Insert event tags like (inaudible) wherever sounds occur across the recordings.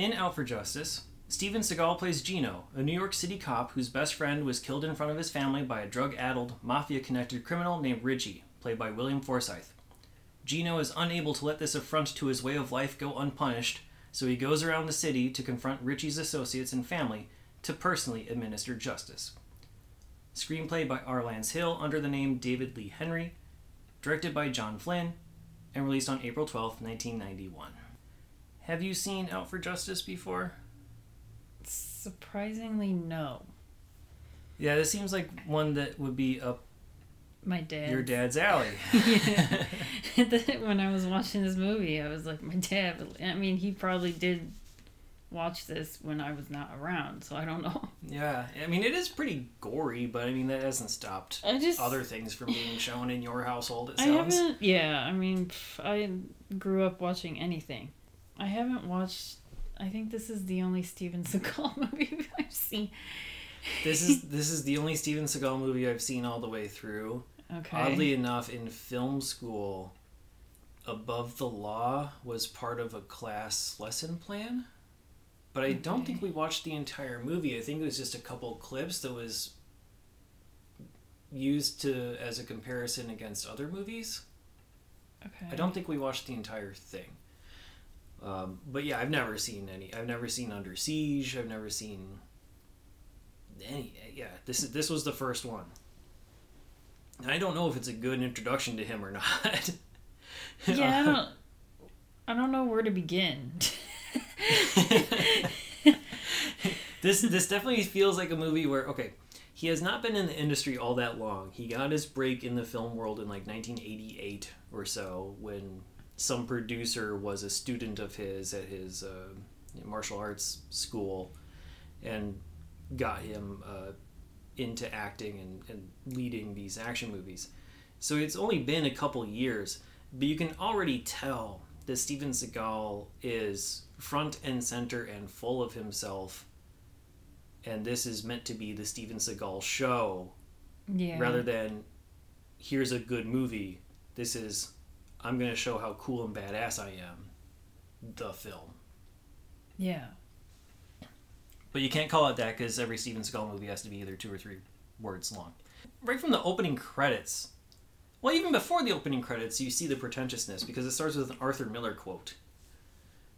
In Out for Justice, Steven Seagal plays Gino, a New York City cop whose best friend was killed in front of his family by a drug addled, mafia connected criminal named Richie, played by William Forsythe. Gino is unable to let this affront to his way of life go unpunished, so he goes around the city to confront Richie's associates and family to personally administer justice. Screenplay by R. Lance Hill under the name David Lee Henry, directed by John Flynn, and released on April 12, 1991. Have you seen Out for Justice before? Surprisingly, no. Yeah, this seems like one that would be up My dad. your dad's alley. (laughs) yeah. (laughs) when I was watching this movie, I was like, my dad. I mean, he probably did watch this when I was not around, so I don't know. yeah, I mean, it is pretty gory, but I mean, that hasn't stopped I just. other things from being shown in your household, it I sounds. haven't. Yeah, I mean, I grew up watching anything. I haven't watched. I think this is the only Steven (laughs) Seagal movie I've seen. This is (laughs) this is the only Steven Seagal movie I've seen all the way through. Okay. Oddly enough, in film school, Above the Law was part of a class lesson plan. But I don't think we watched the entire movie. I think it was just a couple clips that was used to as a comparison against other movies. Okay. I don't think we watched the entire thing. Um, but yeah, I've never seen any. I've never seen Under Siege. I've never seen any. Yeah, this is this was the first one. And I don't know if it's a good introduction to him or (laughs) not. Yeah, I don't. I don't know where to begin. (laughs) this this definitely feels like a movie where okay, he has not been in the industry all that long. He got his break in the film world in like 1988 or so when some producer was a student of his at his uh, martial arts school and got him uh, into acting and, and leading these action movies. So it's only been a couple years, but you can already tell that Steven Seagal is front and center and full of himself. And this is meant to be the Steven Seagal show yeah. rather than here's a good movie. This is I'm going to show how cool and badass I am. The film. Yeah. But you can't call it that because every Steven Seagal movie has to be either two or three words long. Right from the opening credits, well, even before the opening credits, you see the pretentiousness because it starts with an Arthur Miller quote.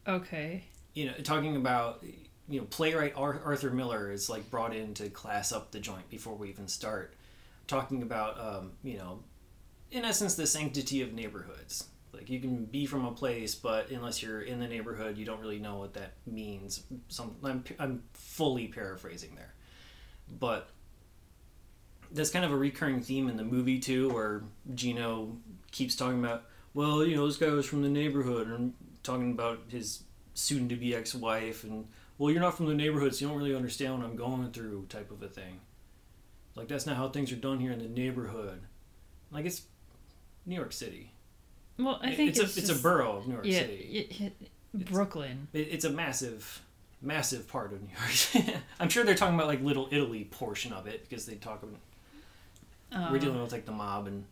Okay. You know, talking about you know playwright Ar- Arthur Miller is like brought in to class up the joint before we even start. Talking about um, you know, in essence, the sanctity of neighborhoods. Like you can be from a place, but unless you're in the neighborhood, you don't really know what that means. Some I'm I'm fully paraphrasing there, but that's kind of a recurring theme in the movie too, where Gino keeps talking about, well, you know, this guy was from the neighborhood, and talking about his soon-to-be ex-wife, and well, you're not from the neighborhood, so you don't really understand what I'm going through, type of a thing. Like that's not how things are done here in the neighborhood. Like it's New York City. Well, I think it's, it's, a it's a borough of New York Yeah. City. y- y- Brooklyn. It, it's a massive, massive part of New York. (laughs) I'm sure they're talking about like Little Italy portion of it because they talk about we're dealing with like the mob and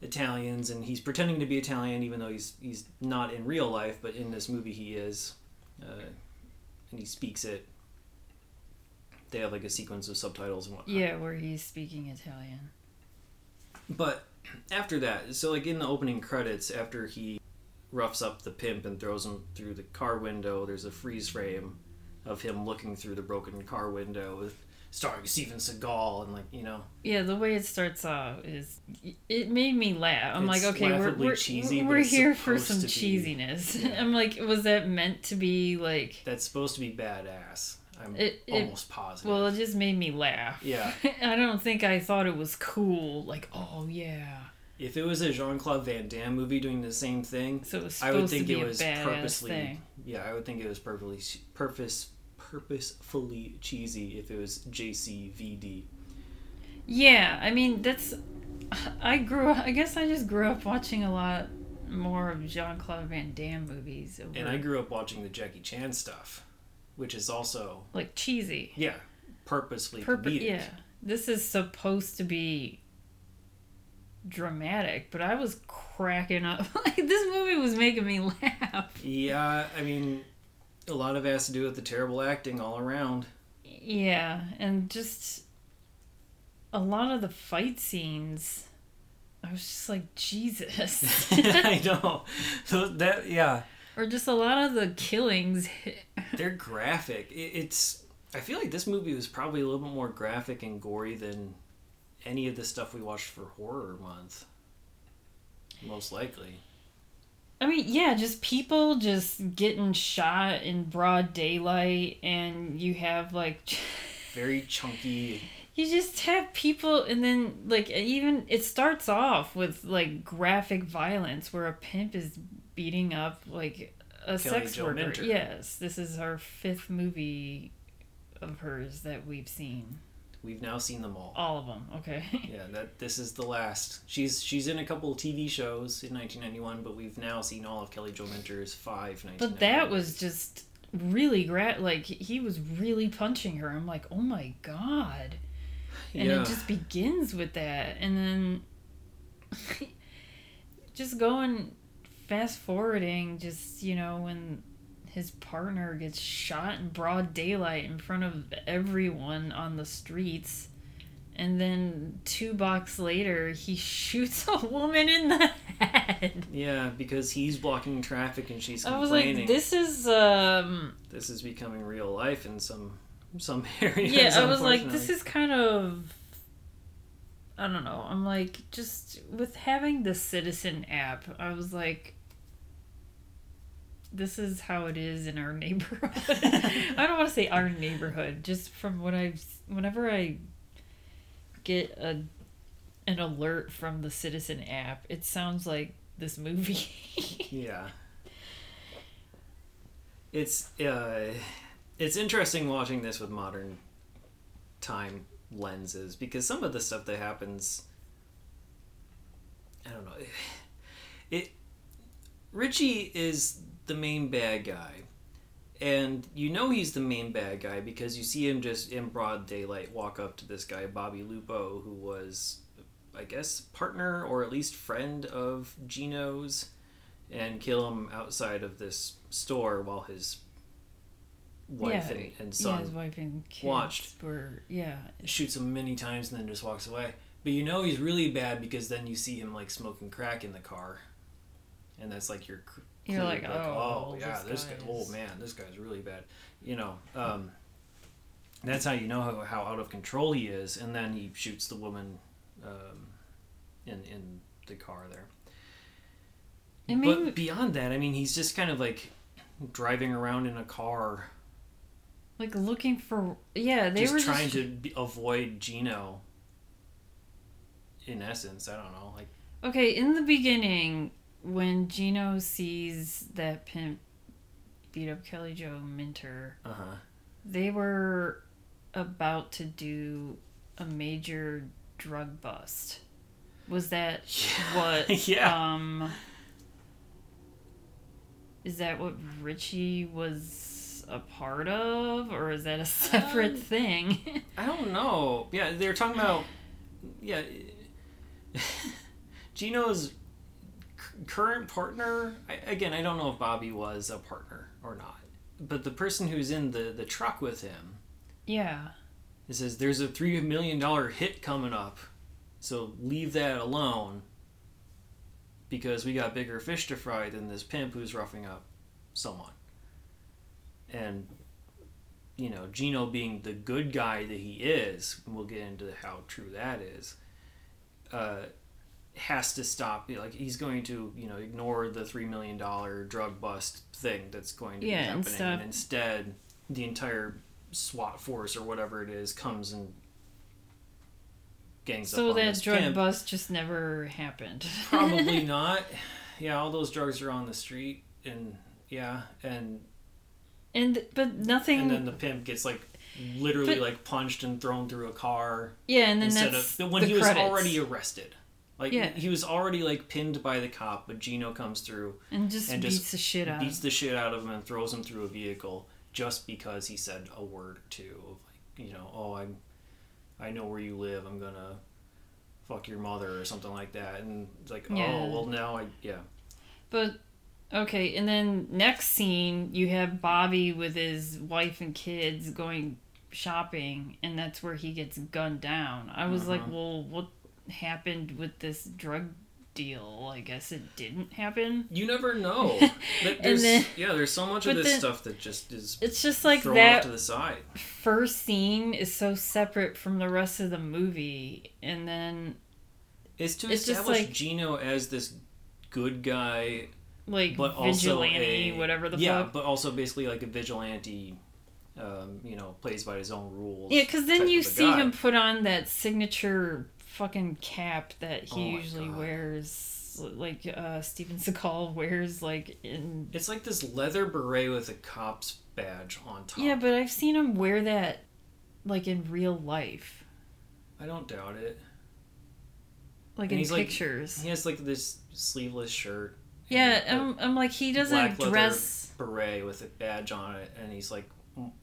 Italians, and he's pretending to be Italian even though he's he's not in real life, but in this movie he is, uh, and he speaks it. They have like a sequence of subtitles and whatnot. Yeah, where he's speaking Italian. But after that, so like in the opening credits, after he roughs up the pimp and throws him through the car window, there's a freeze frame of him looking through the broken car window with starring Steven Seagal and like you know Yeah, the way it starts off is it made me laugh. I'm It's like, okay, we're we're, cheesy, we're here for some cheesiness. (laughs) Yeah. I'm like, was that meant to be like? that's supposed to be badass. I'm It- it- almost positive. Well, it just made me laugh. Yeah. (laughs) I don't think I thought it was cool. Like, oh yeah. if it was a Jean Claude Van Damme movie doing the same thing, So it was I would think it was purposely. thing. Yeah, I would think it was purposely purpose purposefully cheesy if it was JCVD. Yeah, I mean that's. (sighs) I grew. up I guess I just grew up watching a lot more of Jean Claude Van Damme movies. Over, And I grew up watching the Jackie Chan stuff, which is also like cheesy. yeah, purposely Purpose. comedic. Yeah, this is supposed to be dramatic, but I was cracking up. (laughs) Like this movie was making me laugh. Yeah, I mean, a lot of it has to do with the terrible acting all around. Yeah, and just a lot of the fight scenes. I was just like Jesus. (laughs) I (laughs) know. So that yeah, or just a lot of the killings. (laughs) they're graphic. It, it's I feel like this movie was probably a little bit more graphic and gory than any of the stuff we watched for horror month. Most likely. I mean, yeah, just people just getting shot in broad daylight, and you have like, (laughs) Very chunky. you just have people, and then like even it starts off with like graphic violence where a pimp is beating up like a Kelly sex Jo worker. Minter. Yes, this is our fifth movie of hers that we've seen. We've now seen them all. All of them. Okay. (laughs) Yeah, that this is the last. She's she's in a couple of TV shows in 1991, but we've now seen all of Kelly Jo Minter's five. But that was just really great. like he was really punching her. I'm like, oh my god. And yeah. it just begins with that. And then (laughs) just going fast forwarding, just, you know, when his partner gets shot in broad daylight in front of everyone on the streets. And then two blocks later, he (laughs) shoots a woman in the head. yeah, because he's blocking traffic and she's I was complaining. like, this is um this is becoming real life in some some (laughs) areas. yeah i was like this is kind of i don't know i'm like just with having the citizen app i was like this is how it is in our neighborhood (laughs) (laughs) i don't want to say our neighborhood just from what i've whenever i get a an alert from the citizen app it sounds like this movie (laughs) Yeah. It's uh it's interesting watching this with modern time lenses because some of the stuff that happens I don't know. (sighs) It Richie is the main bad guy. And you know he's the main bad guy because you see him just in broad daylight walk up to this guy Bobby Lupo who was I guess partner or at least friend of Gino's and kill him outside of this store while his wife yeah, and, and yeah his son wife and kids watched. were yeah shoots him many times and then just walks away. But you know he's really bad because then you see him like smoking crack in the car, and that's like your. You're clue, like, oh, oh yeah, this guy. guy Oh man, this guy's really bad. You know, um, that's how you know how, how out of control he is. And then he shoots the woman um, in in the car there. I mean- but beyond that, I mean, he's just kind of like driving around in a car, like looking for yeah they just were trying just to avoid Gino. In essence, I don't know, like okay in the beginning when Gino sees that pimp beat up Kelly Jo Minter uh huh. they were about to do a major drug bust was that what (laughs) Yeah. um is that what Richie was a part of or is that a separate Um, thing I don't know. Yeah, they're talking about yeah. (laughs) Gino's current partner. I, again, I don't know if Bobby was a partner or not, but the person who's in the the truck with him. yeah It says there's a three million dollar hit coming up, so leave that alone. Because we got bigger fish to fry than this pimp who's roughing up someone. And you know, Gino being the good guy that he is, and we'll get into how true that is, uh, has to stop. Like he's going to, you know, ignore the three million dollar drug bust thing that's going to Yeah, be happening, and instead, the entire SWAT force or whatever it is comes and gangs So up on that drug pimp. bust just never happened. (laughs) Probably not. Yeah, all those drugs are on the street, and yeah, and and but nothing. and then the pimp gets like literally But- like punched and thrown through a car yeah, and then instead of when the he was credits. already arrested. Like Yeah. he was already like pinned by the cop, but Gino comes through, and just and beats just the shit out. beats the shit out of him, and throws him through a vehicle just because he said a word or two of like you know, oh I'm, I know where you live. I'm gonna fuck your mother or something like that, and it's like Yeah. oh well now I yeah But okay, and then next scene you have Bobby with his wife and kids going shopping, and that's where he gets gunned down. I was like, Mhm. well, what happened with this drug deal? I guess it didn't happen. You never know. (laughs) There's, then- yeah, there's so much of this then- stuff that just is It's just like thrown that off to the side. first scene is so separate from the rest of the movie, and then Is to It's establish like- Gino as this good guy, like but also vigilante, a, whatever the yeah, fuck. but also basically like a vigilante. Um, you know, plays by his own rules. Yeah, because then you see guy. him put on that signature fucking cap that he Oh usually God. wears, like uh, Steven Seagal (laughs) wears, like in. It's like this leather beret with a cop's badge on top. Yeah, but I've seen him wear that, like in real life, I don't doubt it. like And in he's, like, pictures. He has like this sleeveless shirt. yeah, and a I'm, I'm like he doesn't dress. beret with a badge on it, and he's like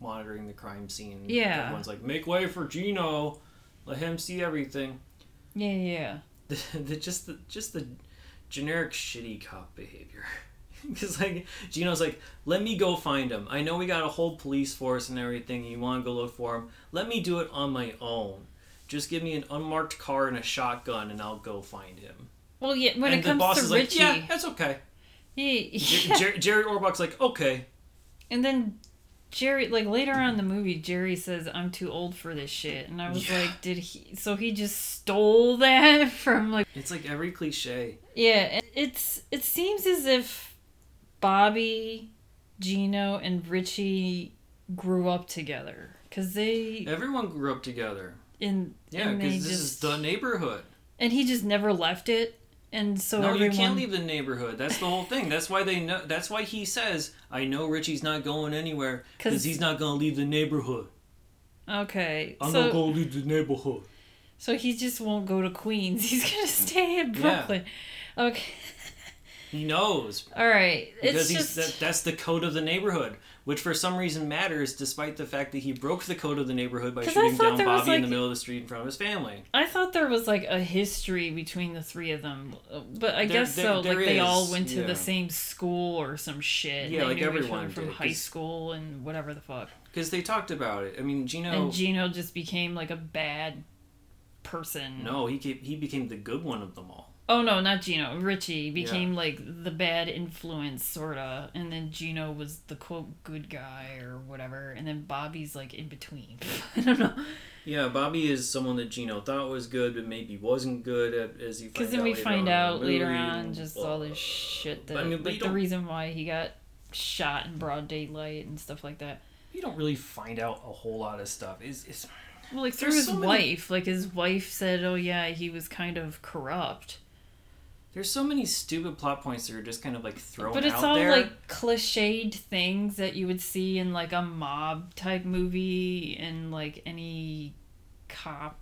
monitoring the crime scene. Yeah. everyone's like, "Make way for Gino, let him see everything." Yeah, yeah. (laughs) The, the just the just the generic shitty cop behavior. (laughs) Because like Gino's like, "Let me go find him. I know we got a whole police force and everything. You want to go look for him? Let me do it on my own." Just give me an unmarked car and a shotgun, and I'll go find him. Well, yeah. When and it comes the boss to is Richie, like, "Yeah, that's okay." he, (laughs) Jer- yeah. Jer- Jerry Orbach's like, "Okay." And then Jerry, like later on in the movie, Jerry says, "I'm too old for this shit," and I was Yeah. like, "Did he?" So he just stole that (laughs) from like, It's like every cliche. yeah. It's it seems as if Bobby, Gino, and Richie grew up together because they Everyone grew up together. in Yeah, because this just is the neighborhood. and he just never left it, and so no, everyone you can't leave the neighborhood. That's the whole thing. That's why they know. That's why he says, "I know Richie's not going anywhere because he's not going to leave the neighborhood. Okay, I'm so not going to leave the neighborhood." so he just won't go to Queens. (laughs) He's gonna stay in Brooklyn. Yeah. Okay. He knows All right. because It's he's that, that's the code of the neighborhood, which for some reason matters, despite the fact that he broke the code of the neighborhood by shooting down Bobby in the middle of the street in front of his family. I thought there was like a history between the three of them, but I There- guess there- so. there like they all went to yeah. the same school or some shit. Yeah, they like everyone from did, high school and whatever the fuck. Because they talked about it. I mean, Gino. And Gino just became like a bad person. no, he he became the good one of them all. Oh no, not Gino. Richie became like the bad influence, sorta, and then Gino was the quote good guy or whatever, and then Bobby's like in between. (laughs) I don't know. Yeah, Bobby is someone that Gino thought was good, but maybe wasn't good at, as he. Because then we find on in the out later on just blah, all this shit that I mean, like the reason why he got shot in broad daylight and stuff like that. you don't really find out a whole lot of stuff. Is is Well, like through There's his so many- wife, like his wife said, "Oh yeah, he was kind of corrupt." There's so many stupid plot points that are just kind of like thrown But it's all there. like cliched things that you would see in like a mob type movie and like any cop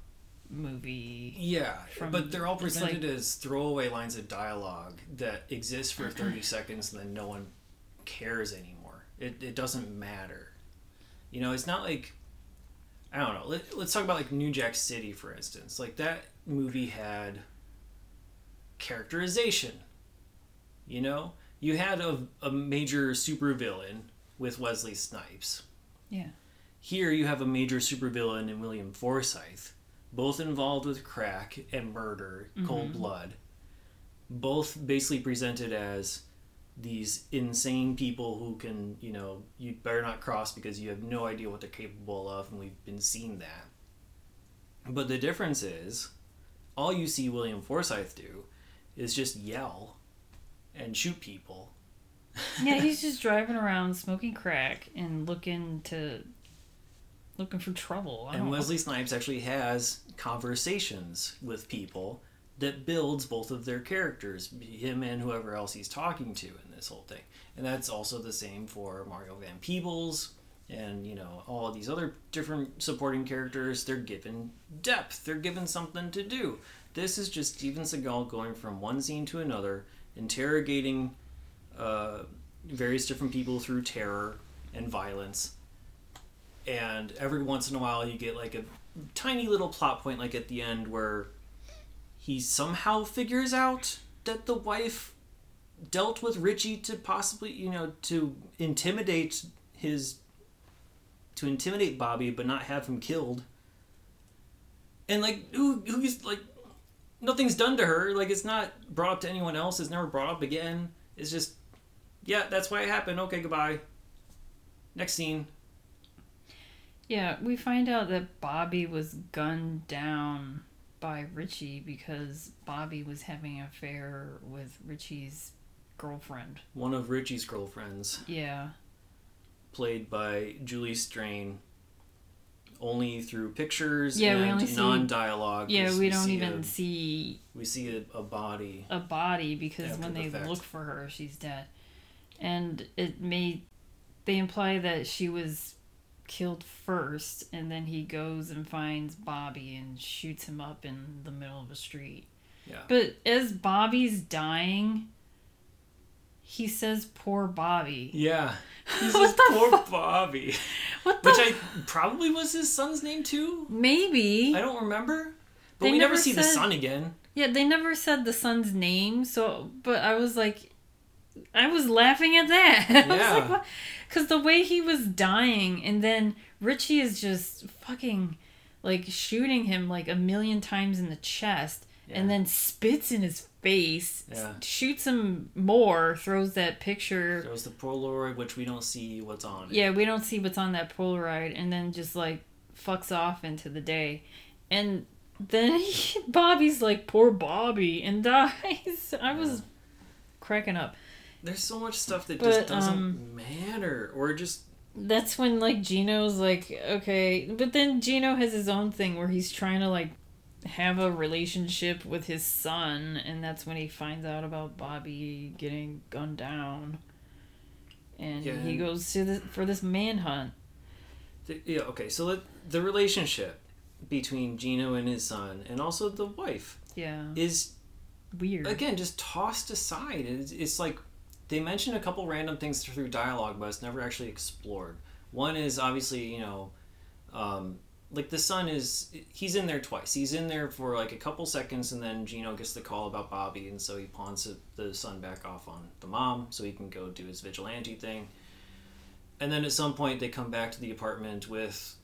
movie. yeah, from- but they're all it's like- presented as throwaway lines of dialogue that exist for 30 (clears throat) seconds and then no one cares anymore. It, it doesn't matter. You know, it's not like I don't know. Let, let's talk about like New Jack City, for instance. Like that movie had characterization. You know, you had a, a major supervillain with Wesley Snipes. Yeah. Here you have a major supervillain in William Forsythe, both involved with crack and murder, mm-hmm. cold blood. Both basically presented as these insane people who can, you know, you better not cross because you have no idea what they're capable of, and we've been seeing that. But the difference is, all you see William Forsythe do is just yell and shoot people. yeah, he's (laughs) just driving around smoking crack and looking to looking for trouble. And Wesley Snipes actually has conversations with people that builds both of their characters, him and whoever else he's talking to in this whole thing. And that's also the same for Mario Van Peebles and, you know, all these other different supporting characters. They're given depth, they're given something to do. This is just Steven Seagal going from one scene to another, interrogating uh, various different people through terror and violence. And every once in a while you get like a tiny little plot point like at the end where he somehow figures out that the wife dealt with Richie to possibly you know to intimidate his to intimidate Bobby but not have him killed. And like who who's like nothing's done to her. Like it's not brought up to anyone else. It's never brought up again. It's just yeah that's why it happened. Okay goodbye. Next scene. Yeah, we find out that Bobby was gunned down by Richie because Bobby was having an affair with Richie's girlfriend. one of Richie's girlfriends, Yeah. played by Julie Strain, only through pictures Yeah, we and only non-dialogue. Yeah, we don't see even a, see we see a, a body. a body because when the they fact. look for her, she's dead. And it may they imply that she was killed first and then he goes and finds Bobby and shoots him up in the middle of a street. Yeah. But as Bobby's dying, he says poor Bobby. Yeah, he (laughs) says the poor fuck? Bobby, (laughs) What the which I probably was his son's name too. Maybe. I don't remember, but They we never never see the said- son again. Yeah, they never said the son's name, so but I was like I was laughing at that. (laughs) Yeah. like, Cuz the way he was dying and then Richie is just fucking like shooting him like a million times in the chest and then spits in his face, Yeah. shoots him more, throws that picture. There was the Polaroid, which we don't see what's on. it. Yeah, we don't see what's on that Polaroid and then just like fucks off into the day. And then he, (laughs) Bobby's like, poor Bobby, and (laughs) dies. I was cracking up. There's so much stuff that But, just doesn't um, matter, or just That's when like Gino's like, okay, but then Gino has his own thing where he's trying to like have a relationship with his son, and that's when he finds out about Bobby getting gunned down, and Yeah. he goes to the for this manhunt. The- yeah, okay. So the, the relationship between Gino and his son, and also the wife, Yeah, is weird. again just tossed aside. It's, it's like they mention a couple random things through dialogue, but it's never actually explored. One is obviously you know, um, like the son is he's in there twice. He's in there for like a couple seconds, and then Gino gets the call about Bobby, and so he pawns the son back off on the mom, so he can go do his vigilante thing. And then at some point, they come back to the apartment with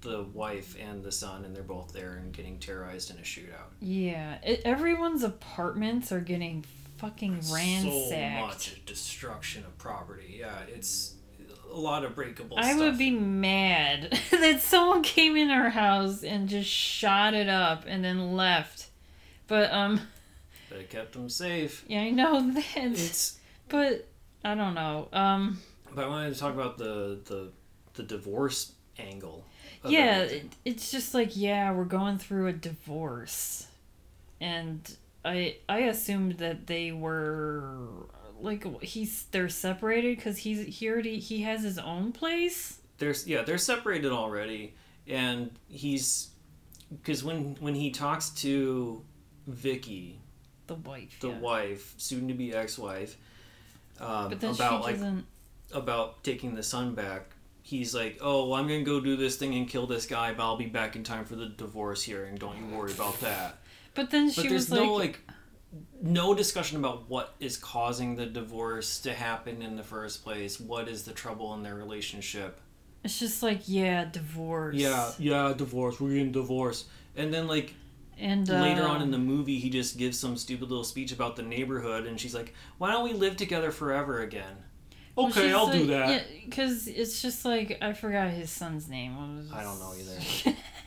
the wife and the son, and they're both there and getting terrorized in a shootout. Yeah, it, everyone's apartments are getting fucking ransacked. So much destruction of property. Yeah, it's a lot of breakable I stuff. would be mad (laughs) that someone came in our house and just shot it up and then left. But um, But it kept them safe. yeah, I know (laughs) that. It's. But I don't know. Um, But I wanted to talk about the the the divorce angle. yeah, it, it's just like yeah, we're going through a divorce, and I I assumed that they were like he's they're separated because he's he already he has his own place. there's yeah they're separated already, and he's because when when he talks to Vicky, The wife, the yeah. wife, soon to be ex wife, um, about like doesn't. about taking the son back. He's like, "Oh, well, I'm gonna go do this thing and kill this guy, but I'll be back in time for the divorce hearing. Don't you worry about that." But then she But was there's like, like, no discussion about what is causing the divorce to happen in the first place. What is the trouble in their relationship? It's just like, yeah, divorce. Yeah, yeah, divorce. We're getting divorce, and then like, And later uh, on in the movie, he just gives some stupid little speech about the neighborhood, and she's like, "Why don't we live together forever again?" Okay, she's I'll do like- that. Yeah, because it's just like I forgot his son's name. I don't know either. (laughs) (laughs)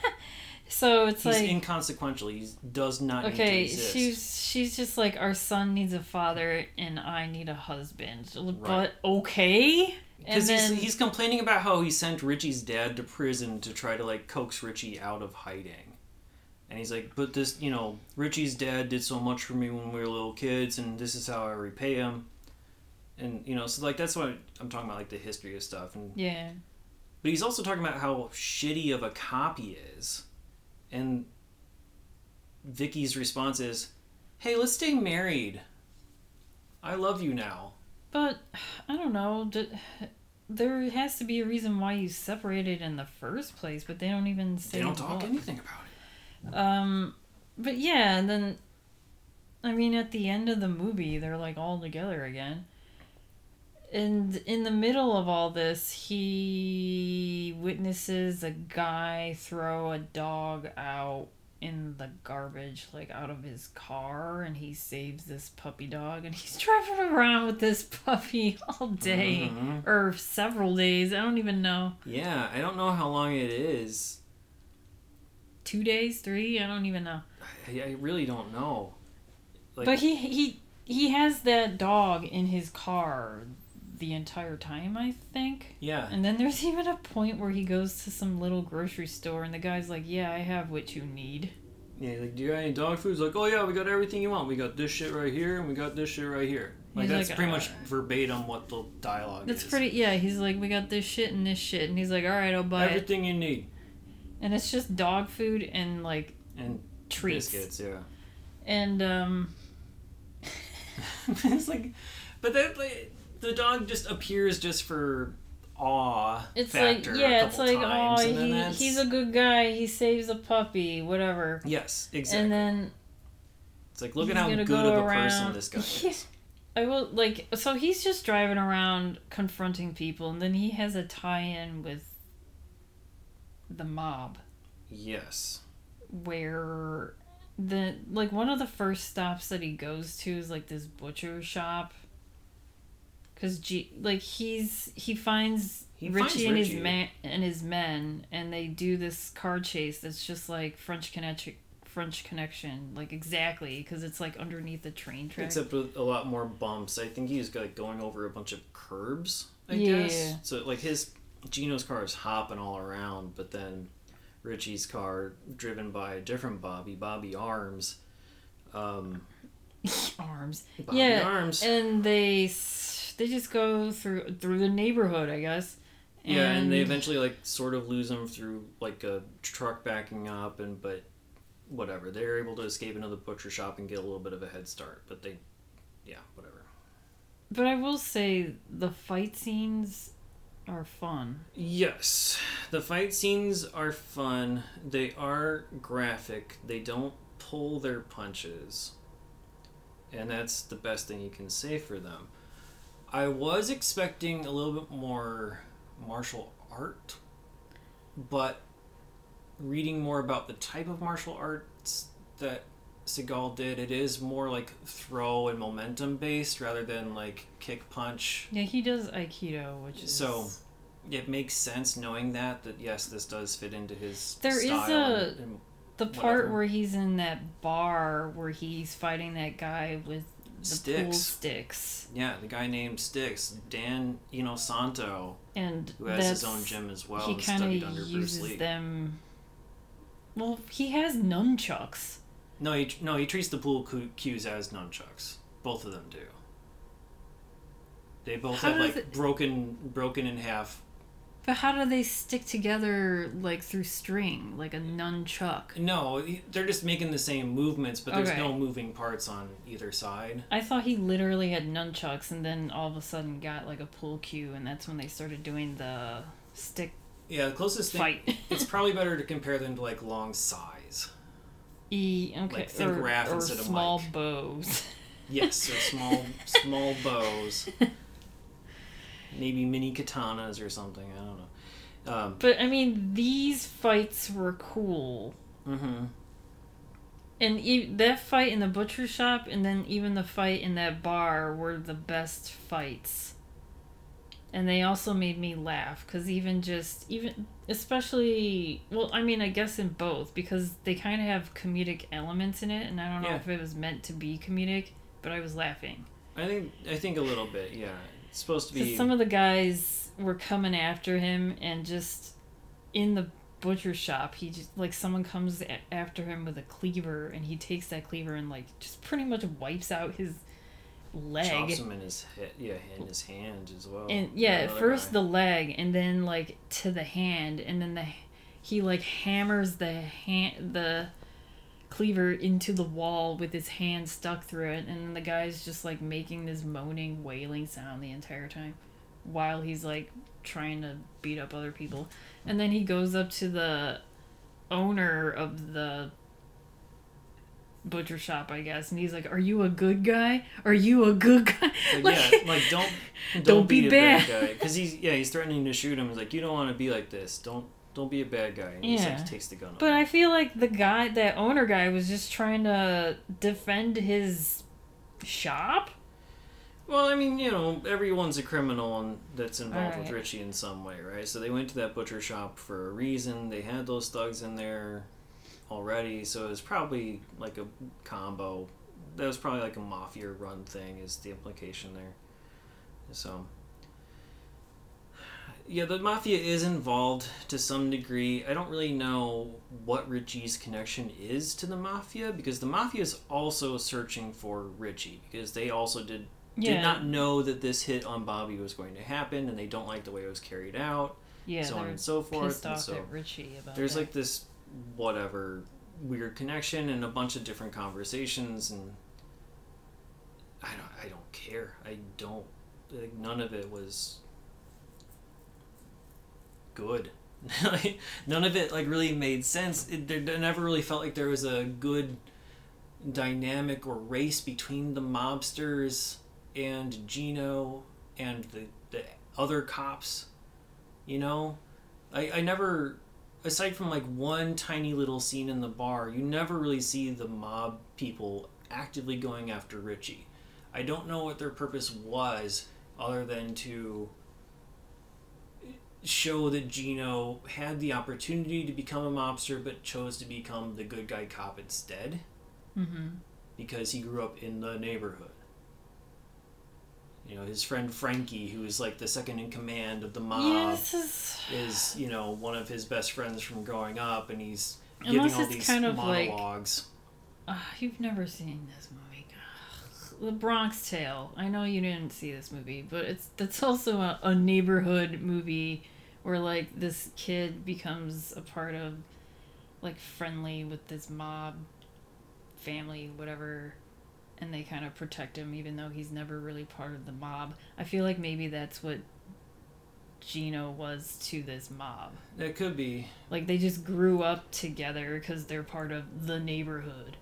so it's He's like inconsequential. He does not okay, need to exist. she's she's just like our son needs a father and I need a husband. Right. But okay. Because he's, then he's complaining about how he sent Richie's dad to prison to try to like coax Richie out of hiding. And he's like, but this, you know, Richie's dad did so much for me when we were little kids, and this is how I repay him. And you know, so like that's what I'm talking about, like the history of stuff. And yeah. but he's also talking about how shitty of a cop he is. And Vicky's response is, "Hey, let's stay married. I love you now." But I don't know. There has to be a reason why you separated in the first place, but they don't even say. They don't talk what. anything about it. Um, but yeah, and then, I mean, at the end of the movie, they're like all together again. And in the middle of all this, he witnesses a guy throw a dog out in the garbage, like out of his car, and he saves this puppy dog, and he's (laughs) driving around with this puppy all day Mhm. or several days. I don't even know. Yeah, I don't know how long it is. Two days, three? I don't even know. I, I really don't know. Like, but he he he has that dog in his car the entire time, I think. yeah, And then there's (laughs) even a point where he goes to some little grocery store and the guy's like, "Yeah, I have what you need." yeah. Like, do you got any dog food? He's like, oh yeah, we got everything you want. We got this shit right here, and we got this shit right here. Like He's that's like, pretty much "Uh, verbatim what the dialogue That's is. pretty. Yeah, he's like, "We got this shit and this shit," and he's like, "All right, I'll buy it." Everything you need And it's just dog food and like and treats. biscuits. Yeah. And um, (laughs) it's like, but that like, the dog just appears just for awe it's like, yeah, it's like, times, oh, he, that's- he's a good guy. He saves a puppy, whatever. yes, exactly. And then it's like look at how good go of a person this guy is. (laughs) I will like so he's just driving around confronting people and then he has a tie-in with the mob Yes. where the like one of the first stops that he goes to is like this butcher shop cuz G like he's he finds He Richie finds and his man and his men and they do this car chase that's just like French connection French connection like exactly because it's like underneath the train track Except with a lot more bumps. I think he's like going over a bunch of curbs. I Yeah. guess. So like his Gino's car is hopping all around, but then Richie's car, driven by a different Bobby, Bobby Arms. Um, (laughs) arms Bobby Yeah, Arms. and they they just go through through the neighborhood, I guess. yeah, and they eventually like sort of lose him through like a truck backing up, and but whatever. They're able to escape into the butcher shop and get a little bit of a head start, but they, yeah, whatever. But I will say the fight scenes are fun. Yes, the fight scenes are fun. They are graphic. They don't pull their punches. And that's the best thing you can say for them. I was expecting a little bit more martial art, but reading more about the type of martial arts that Seagal did, it is more like throw and momentum based rather than like kick punch Yeah, he does aikido, which is So, it makes sense knowing that that yes, this does fit into his There is a- and, and the part whatever. where he's in that bar where he's fighting that guy with Sticks. sticks, yeah, the guy named Sticks, Dan Inosanto, and who has his own gym as well, he kind studied of under Bruce uses Lee. them. Well, he has nunchucks. No, he no he treats the pool cues as nunchucks. Both of them do. They both How have like it- broken broken in half. But how do they stick together like through string, like a nunchuck? No, they're just making the same movements, but there's Okay. no moving parts on either side. I thought he literally had nunchucks and then all of a sudden got like a pull cue and that's when they started doing the stick Yeah, the closest thing. fight. (laughs) it's probably better to compare them to like long size. e okay Like think or, or instead of small bows. (laughs) Yes, or small small bows. (laughs) Maybe mini katanas or something. I don't know. Um, but I mean these fights were cool. Mm-hmm. And e- that fight in the butcher shop, and then even the fight in that bar were the best fights. And they also made me laugh because even just even especially well, I mean, I guess in both because they kind of have comedic elements in it, and I don't know Yeah. if it was meant to be comedic, but I was laughing. I think I think a little bit. Yeah, supposed to be. some of the guys were coming after him, and just in the butcher shop, he just like someone comes a- after him with a cleaver, and he takes that cleaver and like just pretty much wipes out his leg. chops him in his head, yeah, in his hand as well. And yeah, first guy. the leg, and then like to the hand, and then the he like hammers the hand the cleaver into the wall with his hand stuck through it, and the guy's just like making this moaning, wailing sound the entire time, while he's like trying to beat up other people, and then he goes up to the owner of the butcher shop, I guess, and he's like, "Are you a good guy? Are you a good guy?" Like, yeah, (laughs) like don't don't, (laughs) Don't be, be a bad. bad guy because he's yeah he's threatening to shoot him. He's like you don't want to be like this. Don't don't be a bad guy. And he Yeah. like, takes the gun. But away. I feel like the guy, that owner guy, was just trying to defend his shop. Well, I mean, you know, everyone's a criminal and that's involved with Richie in some way, right? So they went to that butcher shop for a reason. They had those thugs in there already, so it was probably like a combo. That was probably like a mafia run thing, is the implication there. So, yeah, the mafia is involved to some degree. I don't really know what Richie's connection is to the mafia because the mafia is also searching for Richie because they also did did not know that this hit on Bobby was going to happen, and they don't like the way it was carried out, yeah, so on and so forth. pissed And off so at Richie about there's that. like this whatever weird connection and a bunch of different conversations, and I don't, I don't care. I don't. Like, none of it was good. (laughs) None of it like really made sense. It, there never really felt like there was a good dynamic or race between the mobsters and Gino and the, the other cops. You know, I, I never, aside from like one tiny little scene in the bar, you never really see the mob people actively going after Richie. I don't know what their purpose was other than to show that Gino had the opportunity to become a mobster but chose to become the good guy cop instead mm-hmm. because he grew up in the neighborhood. You know, his friend Frankie, who is like the second in command of the mob, this is is you know one of his best friends from growing up, and he's giving Unless all these kind of like- monologues. uh, you've never seen this movie. The Bronx Tale. I know you didn't see this movie, but it's that's also a, a neighborhood movie where like this kid becomes a part of like friendly with this mob family, whatever, and they kind of protect him even though he's never really part of the mob. I feel like maybe that's what Gino was to this mob. That could be, Like they just grew up together because they're part of the neighborhood.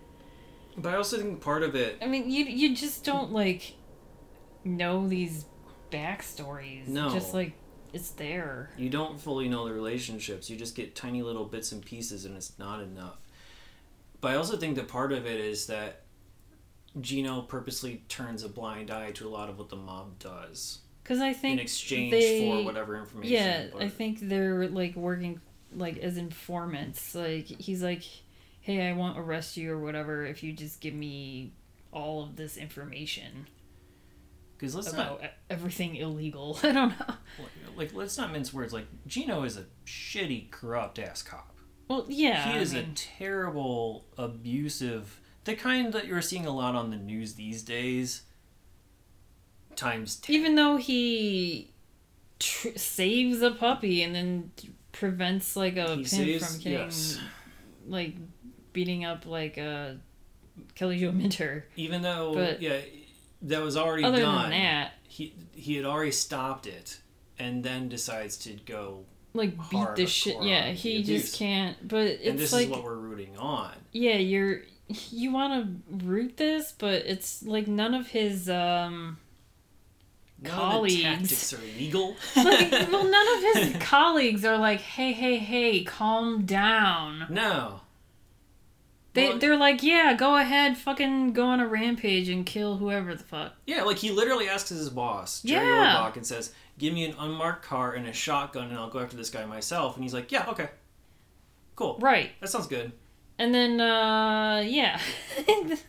but I also think part of it. I mean, you you just don't like know these backstories. No. just like it's there. You don't fully know the relationships. You just get tiny little bits and pieces, and it's not enough. But I also think that part of it is that Gino purposely turns a blind eye to a lot of what the mob does Because I think in exchange they- for whatever information. yeah, but- I think they're like working like as informants. Like he's like, hey, I won't arrest you or whatever if you just give me all of this information Because let's about not everything illegal. (laughs) I don't know. like let's not mince words. Like Gino is a shitty, corrupt ass cop. Well, yeah, he I is a terrible, abusive, the kind that you're seeing a lot on the news these days. Times ten. even though he tr- saves a puppy and then prevents like a He pimp saves- from getting yes. like beating up like a Kelly Jo Minter. even though but- yeah, that was already Other done. than that, he he had already stopped it, and then decides to go. like beat the shit. Yeah, he just can't. But and this like is what we're rooting on. yeah, you're (laughs) you want to root this, but it's like none of his um None Colleagues. tactics are legal. (laughs) like, well none of his (laughs) colleagues are like hey hey hey calm down no, They Well- they're like, yeah, go ahead, fucking go on a rampage and kill whoever the fuck. Yeah, like he literally asks his boss, Jerry Yeah. Orbach, and says, "Give me an unmarked car and a shotgun, and I'll go after this guy myself." And he's like, "Yeah, okay, cool, Right. that sounds good." And then uh yeah. (laughs) And,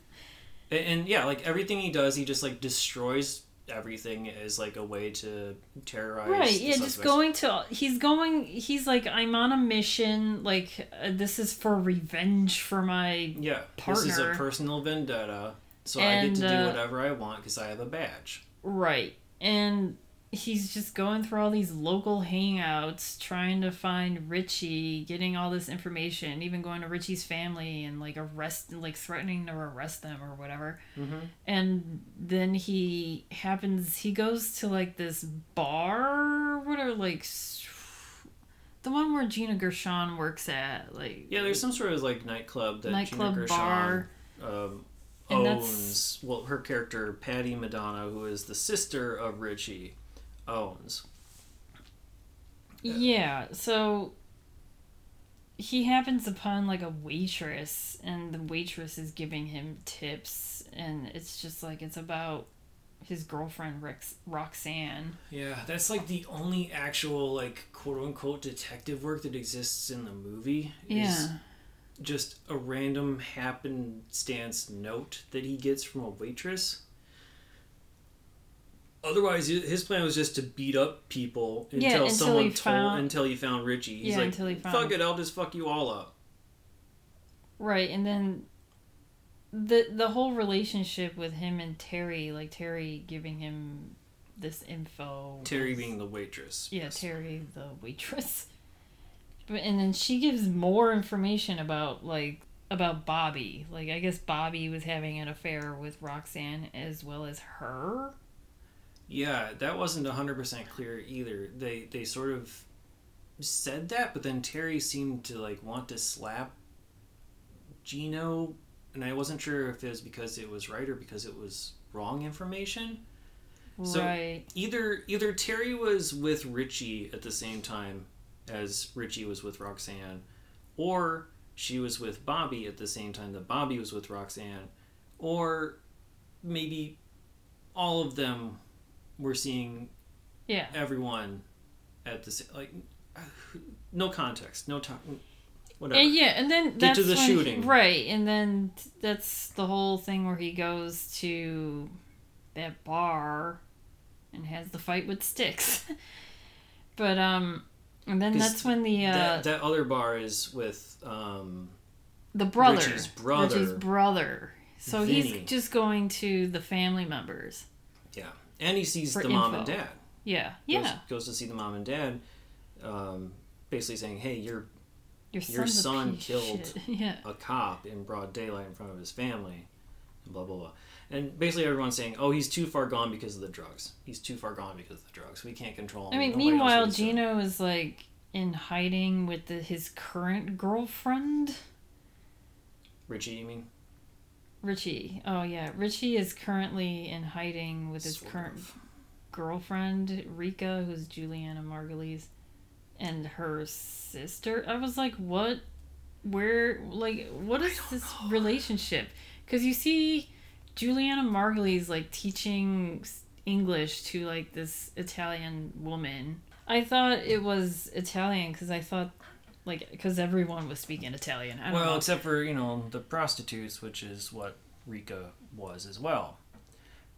and yeah, like everything he does, he just like destroys everything as like a way to terrorize. right. Yeah, just going to he's going he's like I'm on a mission like uh, this is for revenge for my Yeah, this is a personal vendetta, so I get to And, do uh, whatever I want because I have a badge. Right. And he's just going through all these local hangouts, trying to find Richie, getting all this information, even going to Richie's family and like arrest, like threatening to arrest them or whatever. Mm-hmm. And then he happens, he goes to like this bar, what are like, the one where Gina Gershon works at, like Yeah, there's some sort of like nightclub that nightclub Gina Gershon bar. um, owns. Well, her character Patty Madonna, who is the sister of Richie, owns. Yeah, so he happens upon like a waitress, and the waitress is giving him tips, and it's just like it's about his girlfriend Rex- Roxanne. Yeah, that's like the only actual like quote unquote detective work that exists in the movie. Is Yeah, just a random happenstance note that he gets from a waitress. Otherwise, his plan was just to beat up people until, Yeah, until someone he told until he found Richie. He's Yeah, like, until he found "Fuck it, I'll just fuck you all up." right, and then the the whole relationship with him and Terry, like Terry giving him this info. Terry was- being the waitress. Yeah, Yes. Terry, the waitress. But and then she gives more information about like about Bobby. Like I guess Bobby was having an affair with Roxanne as well as her. Yeah, that wasn't hundred percent clear either. They they sort of said that, but then Terry seemed to like want to slap Gino, and I wasn't sure if it was because it was right or because it was wrong information. So- right. Either either Terry was with Richie at the same time as Richie was with Roxanne, or she was with Bobby at the same time that Bobby was with Roxanne, or maybe all of them were seeing Yeah. everyone at the same like (sighs) no context no time whatever And yeah, and then Get that's to the shooting. right? And then that's the whole thing where he goes to that bar and has the fight with sticks. (laughs) but um, and then that's when the uh that, that other bar is with um the brother, Richie's brother, Richie's brother. So Vinny. he's just going to the family members. yeah and he sees the mom and dad. Yeah, yeah. goes to see the mom and dad um basically saying hey you're Your, your son killed- (laughs) Yeah, a cop in broad daylight in front of his family and blah blah blah. And basically everyone's saying oh he's too far gone because of the drugs. He's too far gone because of the drugs. We can't control him. I mean, Nobody meanwhile, he's doing." Gino is like in hiding with the, his current girlfriend. richie you mean Richie. Oh yeah, Richie is currently in hiding with his Sort current of. girlfriend Rika, who's Julianna Margulies, and her sister. I was like, what? Where? Like, what is this know. relationship? Because you see, Julianna Margulies like teaching English to like this Italian woman. I thought it was Italian because I thought. Like, because everyone was speaking Italian. I don't well know. except for you know the prostitutes which is what rika was as well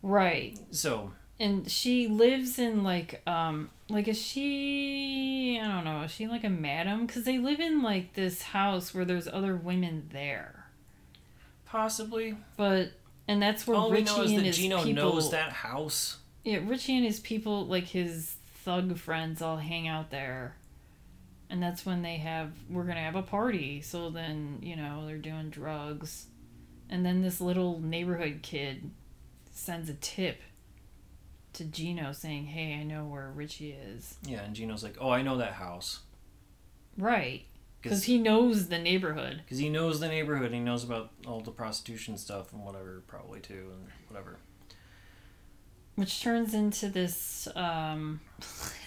Right. so and she lives in like um like is she i don't know is she like a madam because they live in like this house where there's other women there possibly but and that's where all we richie know is and that his gino people knows that house yeah richie and his people like his thug friends all hang out there and that's when they have we're gonna have a party. So then you know they're doing drugs. And then this little neighborhood kid sends a tip to Gino saying, "Hey, I know where Richie is." yeah and gino's like oh i know that house. Right, because he knows the neighborhood. Because he knows the neighborhood. He knows about all the prostitution stuff and whatever probably too and whatever. Which turns into this um (laughs)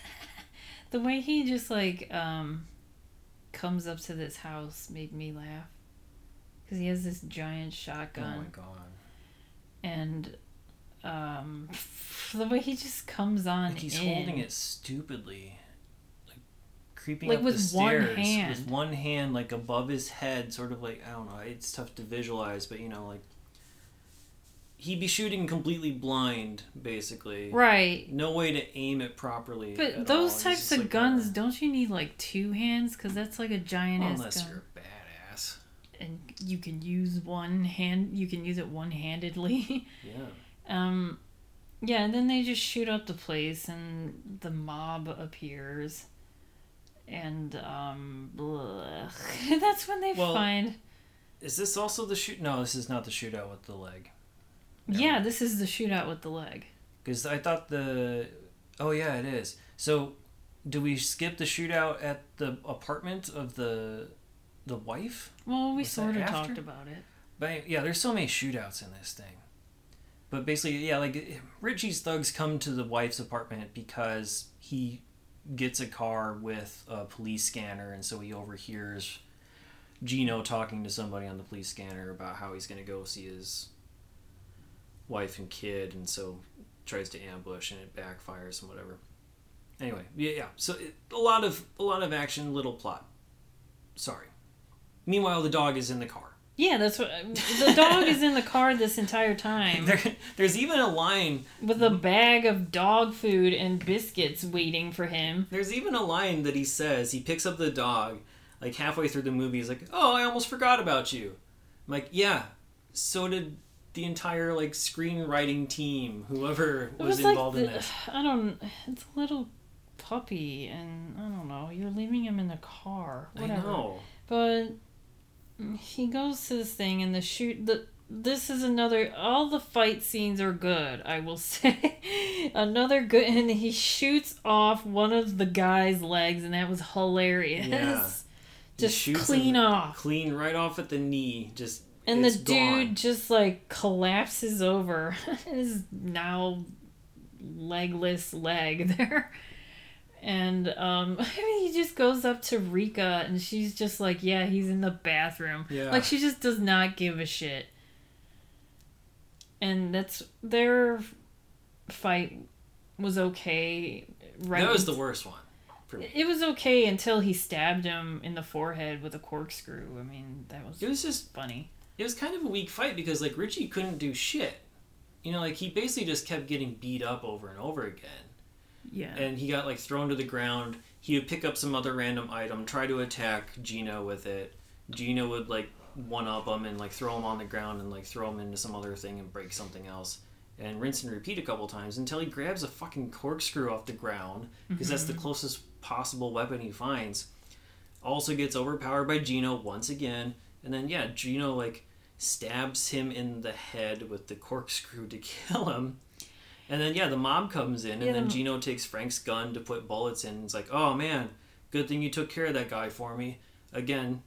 the way he just like um comes up to this house made me laugh. because he has this giant shotgun. Oh my god. and um (laughs) the way he just comes on Like he's in. holding it stupidly. Like creeping Like up with the one stairs hand. with one hand like above his head, sort of like I don't know, it's tough to visualize, but you know, like he'd be shooting completely blind, basically. right No way to aim it properly. but those types of like, guns uh, don't you need like two hands because that's like a giant well, ass unless gun you're a badass. and you can use one hand you can use it one-handedly (laughs) Yeah. um yeah and then they just shoot up the place and the mob appears and um (laughs) that's when they Well, find Is this also the shoot? No, this is not the shootout with the leg. Yeah this is the shootout with the leg Because I thought the. Oh yeah, it is. So, do we skip the shootout at the apartment of the, the wife? well we Was sort of after? talked about it But yeah, there's so many shootouts in this thing. But basically, yeah, like Richie's thugs come to the wife's apartment because he gets a car with a police scanner, and so he overhears Gino talking to somebody on the police scanner about how he's going to go see his wife and kid, and so tries to ambush, and it backfires and whatever. Anyway, yeah, yeah. So it, a lot of a lot of action, little plot. Sorry. Meanwhile, the dog is in the car. yeah that's what the dog is in the car this entire time (laughs) There, there's even a line. with a bag of dog food and biscuits waiting for him There's even a line that he says. He picks up the dog, like halfway through the movie. He's like, "Oh, I almost forgot about you." I'm like, "Yeah, so did the entire like screenwriting team, whoever was, was like involved in this." I don't. It's a little puppy, and I don't know. You're leaving him in the car. Whatever. I know. But he goes to this thing, and the shoot. The this is another. All the fight scenes are good. I will (laughs) say, another good. And he shoots off one of the guy's legs, and that was hilarious. Yeah. Just clean off. clean right off at the knee. Just And the dude gone. just like collapses over (laughs) his now legless leg (laughs) there. And um (laughs) he just goes up to Rika and she's just like, Yeah, he's in the bathroom. Yeah. Like she just does not give a shit. And that's their fight was okay. Right. That was the worst one it was okay until he stabbed him in the forehead with a corkscrew. I mean, that was It was just funny. It was kind of a weak fight because like Richie couldn't do shit. You know, like he basically just kept getting beat up over and over again. Yeah. and he got like thrown to the ground. He would pick up some other random item, try to attack Gino with it. Gino would like one up him and like throw him on the ground and like throw him into some other thing and break something else. And rinse and repeat a couple times until he grabs a fucking corkscrew off the ground because that's the mm-hmm. closest possible weapon he finds. Also gets overpowered by Gino once again, and then yeah, Gino like stabs him in the head with the corkscrew to (laughs) kill him. And then yeah, the mob comes in, and Yeah, then Gino takes Frank's gun to put bullets in. It's like, oh man, good thing you took care of that guy for me. Again,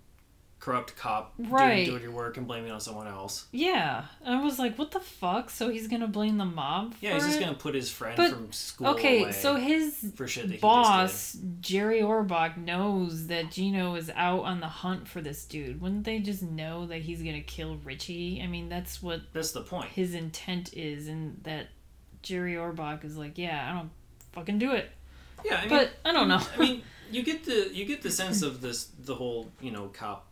corrupt cop Right. doing your work and blaming on someone else. Yeah, I was like, "What the fuck?" So he's gonna blame the mob? Yeah, he's just it? gonna put his friend But- from school Okay, so his for shit that boss Jerry Orbach knows that Gino is out on the hunt for this dude. Wouldn't they just know that he's gonna kill Richie? I mean, that's what. That's the point. his intent is, and that Jerry Orbach is like, "Yeah, I don't fucking do it." Yeah, I mean, But I don't know. I mean, (laughs) you get the you get the sense of this the whole you know cop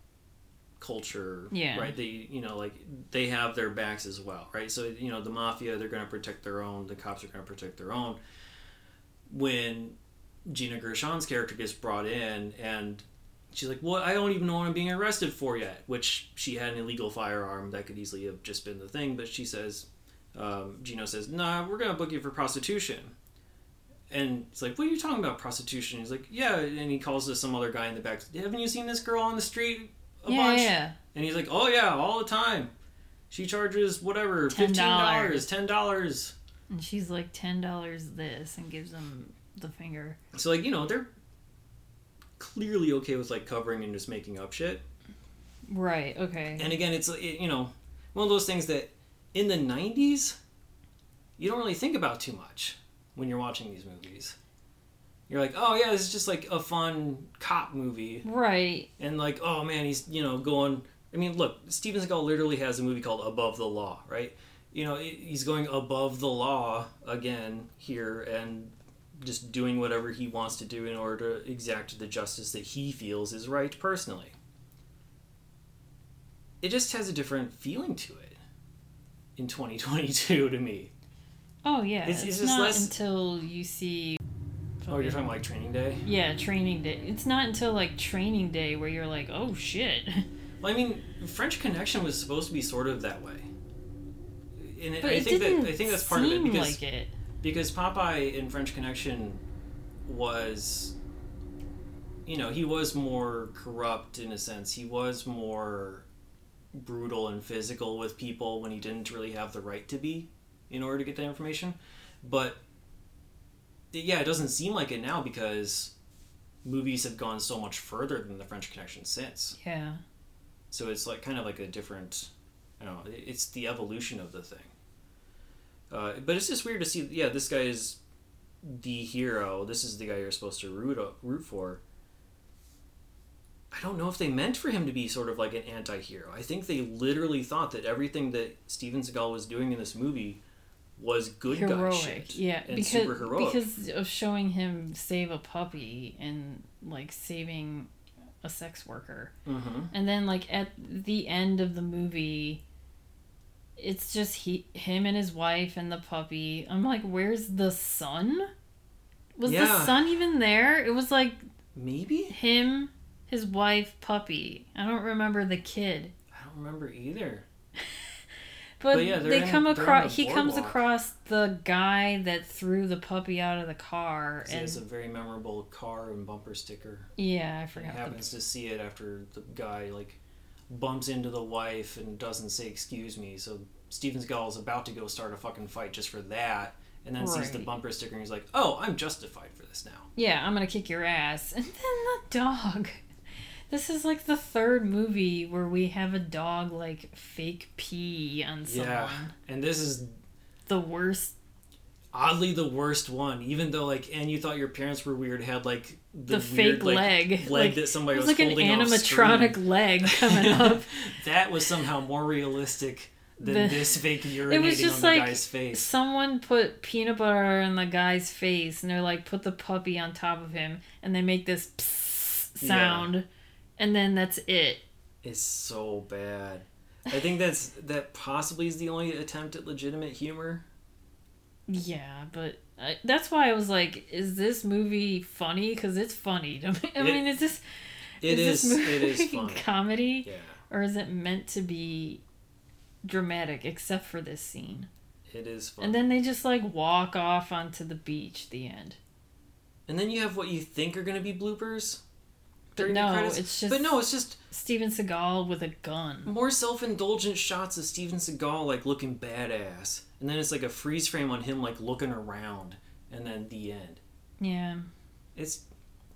culture, Yeah. right? They you know like they have their backs as well, right? So you know the mafia they're going to protect their own, the cops are going to protect their own. When Gina Gershon's character gets brought in and she's like, "Well, I don't even know what I'm being arrested for yet," which she had an illegal firearm that could easily have just been the thing, but she says. Um, Gino says, "Nah, we're gonna book you for prostitution." And it's like, what are you talking about, prostitution? He's like, yeah. And he calls to some other guy in the back. Haven't you seen this girl on the street a yeah, bunch? yeah. And he's like, oh yeah, all the time. She charges whatever, fifteen dollars, ten dollars. And she's like, ten dollars this, and gives him the finger. So like, you know, they're clearly okay with like covering and just making up shit. Right. Okay. And again, it's it, you know one of those things that in the '90s you don't really think about too much when you're watching these movies. You're like, oh yeah, this is just like a fun cop movie. right. and like oh man he's you know going I mean, look, Steven Seagal literally has a movie called Above the Law, right? You know, he's going above the law again here and just doing whatever he wants to do in order to exact the justice that he feels is right personally. It just has a different feeling to it in 2022 to me. Oh yeah, It's- it's, it's just not less- until you see. Oh, you're talking like Training Day? Yeah, training day. It's not until like training day where you're like, oh shit. (laughs) Well, I mean, French Connection was supposed to be sort of that way. And it, But I it think didn't that I think that's part of it because like it. because Popeye in French Connection was you know, he was more corrupt in a sense. He was more brutal and physical with people when he didn't really have the right to be in order to get that information. But yeah, it doesn't seem like it now because movies have gone so much further than the French Connection since. Yeah. So it's like kind of like a different, I don't know. It's the evolution of the thing. Uh, but it's just weird to see. Yeah, this guy is the hero. This is the guy you're supposed to root root for. I don't know if they meant for him to be sort of like an anti-hero. I think they literally thought that everything that Steven Seagal was doing in this movie was good guy heroic. shit Yeah, and because super heroic. because of showing him save a puppy and like saving a sex worker. hmm And then like at the end of the movie it's just he him and his wife and the puppy. I'm like, where's the son? Was the Yeah. son even there? It was like Maybe him, his wife, puppy. I don't remember the kid. I don't remember either. But, But yeah, they're in- come across. the He comes across the guy that threw the puppy out of the car, He and has a very memorable car and bumper sticker. yeah, I He forgot. The, happens to see it after the guy like bumps into the wife and doesn't say excuse me. So Steven Seagal is about to go start a fucking fight just for that, and then sees the bumper sticker and he's like, "Oh, I'm justified for this now." yeah, I'm gonna kick your ass, (laughs) and then the dog. This is like the third movie where we have a dog like fake pee on someone. Yeah, and this is The worst. oddly the worst one. Even though like, and you thought your parents were weird, had like The, the, fake weird, like, leg, leg like, that somebody it was, was like an animatronic leg (laughs) coming up. that was somehow more realistic than The- this fake urinating (laughs) it was just on the like guy's face. someone put peanut butter on the guy's face and they're like put the puppy on top of him and they make this psst (laughs) Yeah. And then that's it. it is so bad. I think that's that possibly is the only attempt at legitimate humor. yeah but I, that's why i was like is this movie funny because it's funny to me i It- mean is this It is. this movie it is (laughs) funny. comedy Yeah, or is it meant to be dramatic except for this scene it is fun. and then they just like walk off onto the beach at the end and then you have what you think are going to be bloopers. During the no credits. it's just But no, it's just steven seagal with a gun. more self-indulgent shots of Steven Seagal like looking badass, and then it's like a freeze frame on him like looking around, and then the end. yeah. It's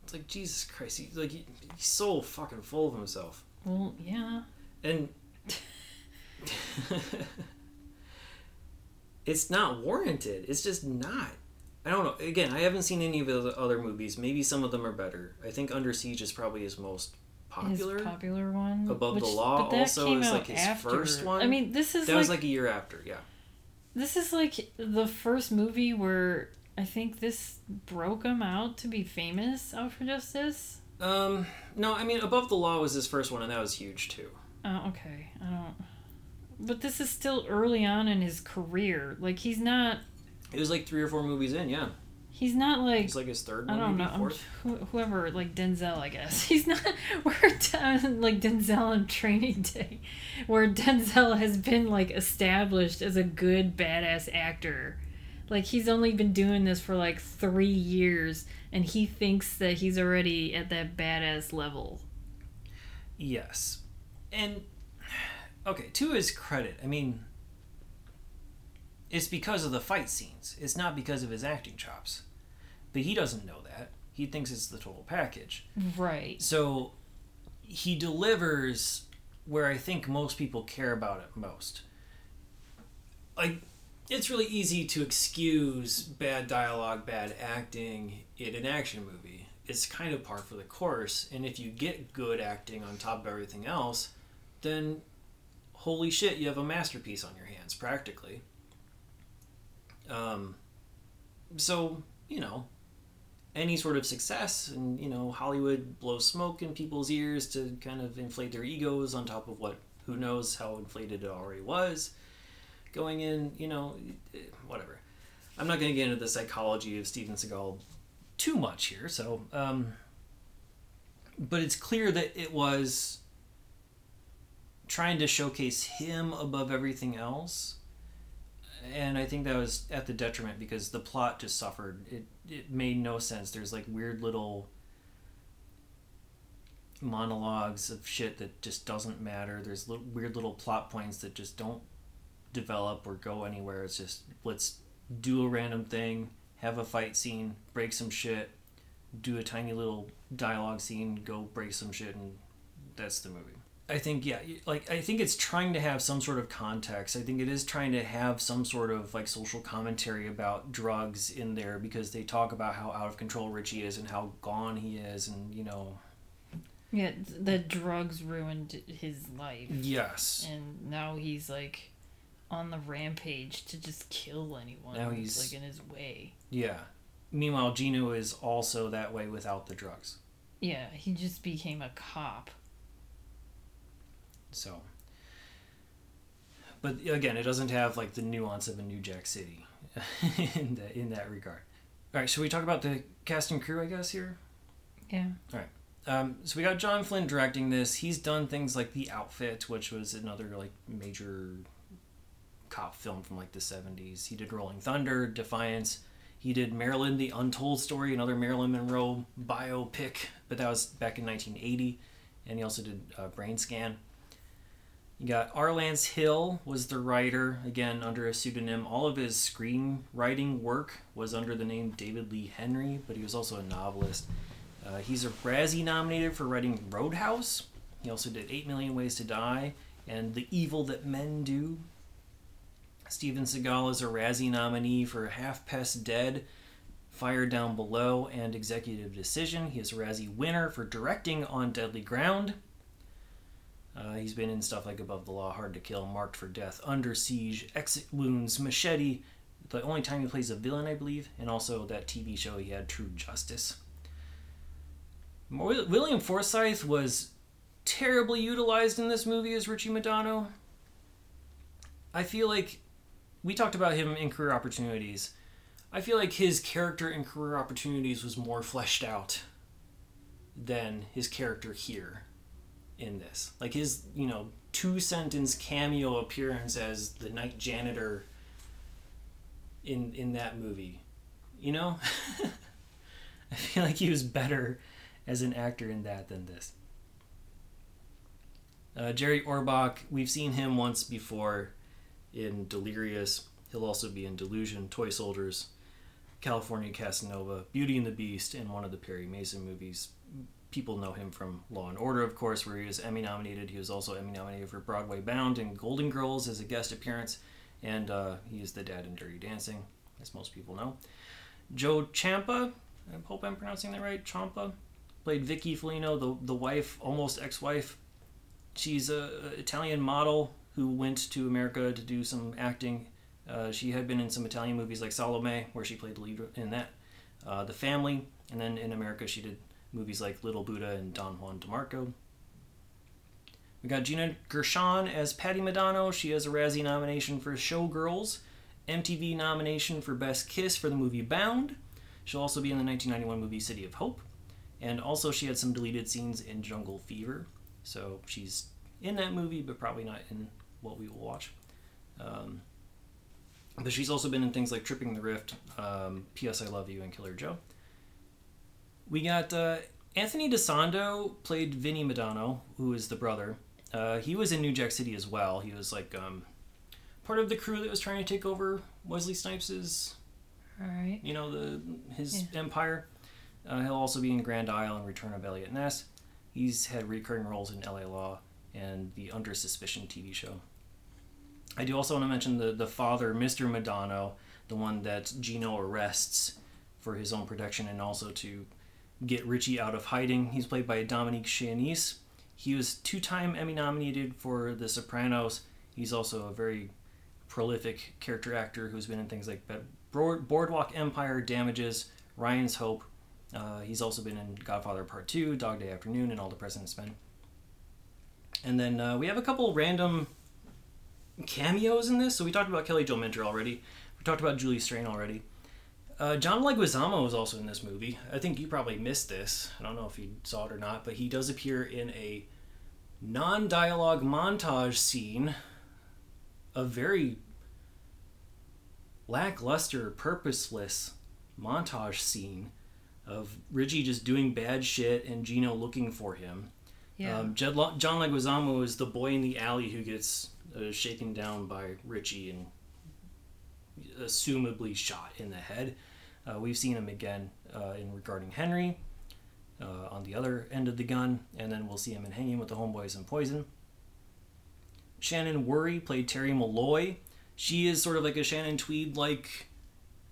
it's like Jesus Christ, he's like he- he's so fucking full of himself. well yeah. And (laughs) (laughs) it's not warranted. It's just not i don't know again i haven't seen any of the other movies maybe some of them are better i think under siege is probably his most popular His popular one. Above the Law also is, like, his after. first one. I mean, this is that like, was like a year after yeah this is like the first movie where I think this broke him out to be famous out for justice. um no i mean above the law was his first one and that was huge too Oh, okay. I don't. But this is still early on in his career. Like he's not. It was like three or four movies in yeah He's not like. it's like his third I don't maybe know. Who- whoever, like Denzel, I guess. (laughs) He's not. (laughs) We're down like Denzel in Training (laughs) Day, where Denzel has been like established as a good badass actor. Like he's only been doing this for like three years, and he thinks that he's already at that badass level. Yes. And (sighs) okay, to his credit, I mean it's because of the fight scenes. It's not because of his acting chops. But he doesn't know that. He thinks it's the total package. Right. So he delivers where I think most people care about it most. Like it's really easy to excuse bad dialogue, bad acting in an action movie. It's kind of par for the course, and if you get good acting on top of everything else, then holy shit, you have a masterpiece on your hands, practically. Um, so, you know, any sort of success and, you know, Hollywood blows smoke in people's ears to kind of inflate their egos on top of what, who knows how inflated it already was. Going in, you know, whatever. I'm not going to get into the psychology of Steven Seagal too much here, so, um, but it's clear that it was trying to showcase him above everything else and I think that was at the detriment because the plot just suffered. It it made no sense. There's like weird little monologues of shit that just doesn't matter. There's little, weird little plot points that just don't develop or go anywhere. It's just let's do a random thing, have a fight scene, break some shit, do a tiny little dialogue scene, go break some shit, and that's the movie. I think yeah, like I think it's trying to have some sort of context. I think it is trying to have some sort of like social commentary about drugs in there because they talk about how out of control Richie is and how gone he is and you know Yeah, the drugs ruined his life. Yes. And now he's like on the rampage to just kill anyone Now he's- like in his way. Yeah. Meanwhile, Gino is also that way without the drugs. Yeah, he just became a cop. So, but again, it doesn't have like the nuance of a New Jack City (laughs) in that in that regard. All right, should we talk about the cast and crew? I guess here. Yeah. All right. Um, so we got John Flynn directing this. He's done things like The Outfit, which was another like major cop film from like the '70s. He did Rolling Thunder, Defiance. He did Marilyn: The Untold Story, another Marilyn Monroe biopic, but that was back in 1980. And he also did uh, Brain Scan. You got R. Lance Hill was the writer, again under a pseudonym. All of his screenwriting work was under the name David Lee Henry, but he was also a novelist. Uh, he's a Razzie nominated for writing Roadhouse. He also did 8 Million Ways to Die and The Evil That Men Do. Steven Seagal is a Razzie nominee for Half Past Dead, Fire Down Below, and Executive Decision. He is a Razzie winner for directing On Deadly Ground. Uh, he's been in stuff like Above the Law, Hard to Kill, Marked for Death, Under Siege, Exit Wounds, Machete. The only time he plays a villain, I believe, and also that TV show he had, True Justice. William Forsythe was terribly utilized in this movie as Richie Madonna. I feel like we talked about him in career opportunities. I feel like his character in career opportunities was more fleshed out than his character here in this. Like his, you know, two sentence cameo appearance as the night janitor in in that movie. You know? (laughs) I feel like he was better as an actor in that than this. Uh, Jerry Orbach, we've seen him once before in Delirious. He'll also be in Delusion, Toy Soldiers, California Casanova, Beauty and the Beast, and one of the Perry Mason movies. People know him from Law and Order, of course, where he was Emmy nominated. He was also Emmy nominated for Broadway Bound and Golden Girls as a guest appearance, and uh, he is the dad in Dirty Dancing, as most people know. Jo Champa, I hope I'm pronouncing that right. Champa played Vicky Felino, the the wife, almost ex-wife. She's a Italian model who went to America to do some acting. Uh, she had been in some Italian movies like Salome, where she played the lead in that. Uh, the Family, and then in America she did movies like Little Buddha and Don Juan DeMarco. We got Gina Gershon as Patty Madonna. She has a Razzie nomination for Showgirls, MTV nomination for Best Kiss for the movie Bound. She'll also be in the 1991 movie City of Hope. And also, she had some deleted scenes in Jungle Fever. So she's in that movie, but probably not in what we will watch. Um, but she's also been in things like Tripping the Rift, um, P.S. I Love You, and Killer Joe. We got uh, Anthony DeSando played Vinny Madonna, who is the brother. Uh, he was in New Jack City as well. He was like um, part of the crew that was trying to take over Wesley Snipes's, All right. you know, the his empire. Uh, he'll also be in Grand Isle and Return of Eliot Ness. He's had recurring roles in L.A. Law and the Under Suspicion TV show. I do also want to mention the the father, Mr. Madonna, the one that Gino arrests for his own protection and also to get Richie out of hiding. He's played by Dominic Chianese. He was two time Emmy nominated for The Sopranos. He's also a very prolific character actor who's been in things like Boardwalk Empire, Damages, Ryan's Hope. Uh, he's also been in Godfather Part 2, Dog Day Afternoon, and All the President's Men. And then uh, we have a couple random cameos in this. So we talked about Kelly Jo Minter already. We talked about Julie Strain already. Uh, John Leguizamo is also in this movie. I think you probably missed this. I don't know if you saw it or not, but he does appear in a non-dialogue montage scene. A very lackluster, purposeless montage scene of Richie just doing bad shit and Gino looking for him. Yeah. Um, John Leguizamo is the boy in the alley who gets uh, shaken down by Richie and assumably shot in the head. Uh, we've seen him again uh, in regarding Henry uh, on the other end of the gun, and then we'll see him in Hanging with the Homeboys and Poison. Shannon Whirry played Terry Malloy. She is sort of like a Shannon Tweed like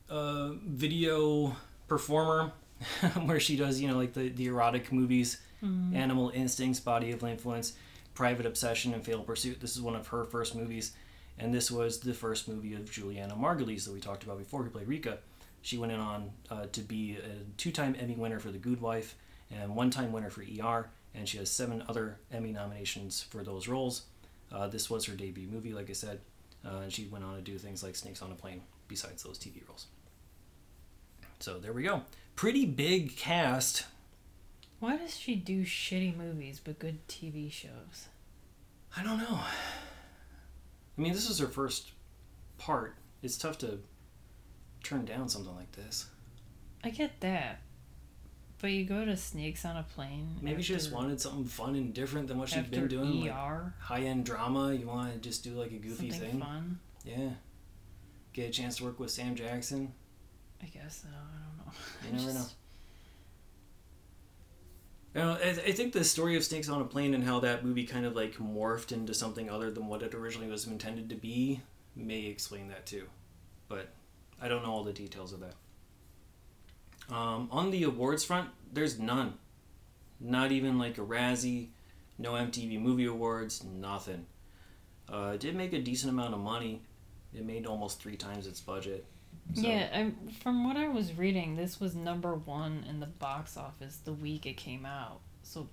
uh, video performer, (laughs) where she does, you know, like the, the erotic movies, mm. Animal Instincts, Body of Influence, Private Obsession, and Fatal Pursuit. This is one of her first movies, and this was the first movie of Julianna Margulies that we talked about before, who played Rika. She went on uh, to be a two time Emmy winner for The Good Wife and one time winner for ER, and she has seven other Emmy nominations for those roles. Uh, this was her debut movie, like I said, uh, and she went on to do things like Snakes on a Plane besides those TV roles. So there we go. Pretty big cast. Why does she do shitty movies but good TV shows? I don't know. I mean, this is her first part. It's tough to turn down something like this. I get that. But you go to Snakes on a Plane. Maybe she just wanted something fun and different than what she'd been doing. ER. Like high end drama. You want to just do like a goofy something thing. fun. Yeah. Get a chance to work with Sam Jackson. I guess so. I don't know. You (laughs) never just... know. You know, I, I think the story of Snakes on a Plane and how that movie kind of like morphed into something other than what it originally was intended to be may explain that too. But I don't know all the details of that. Um, on the awards front, there's none. Not even like a Razzie, no MTV Movie Awards, nothing. Uh, it did make a decent amount of money. It made almost three times its budget. So. Yeah, I, from what I was reading, this was number one in the box office the week it came out. So,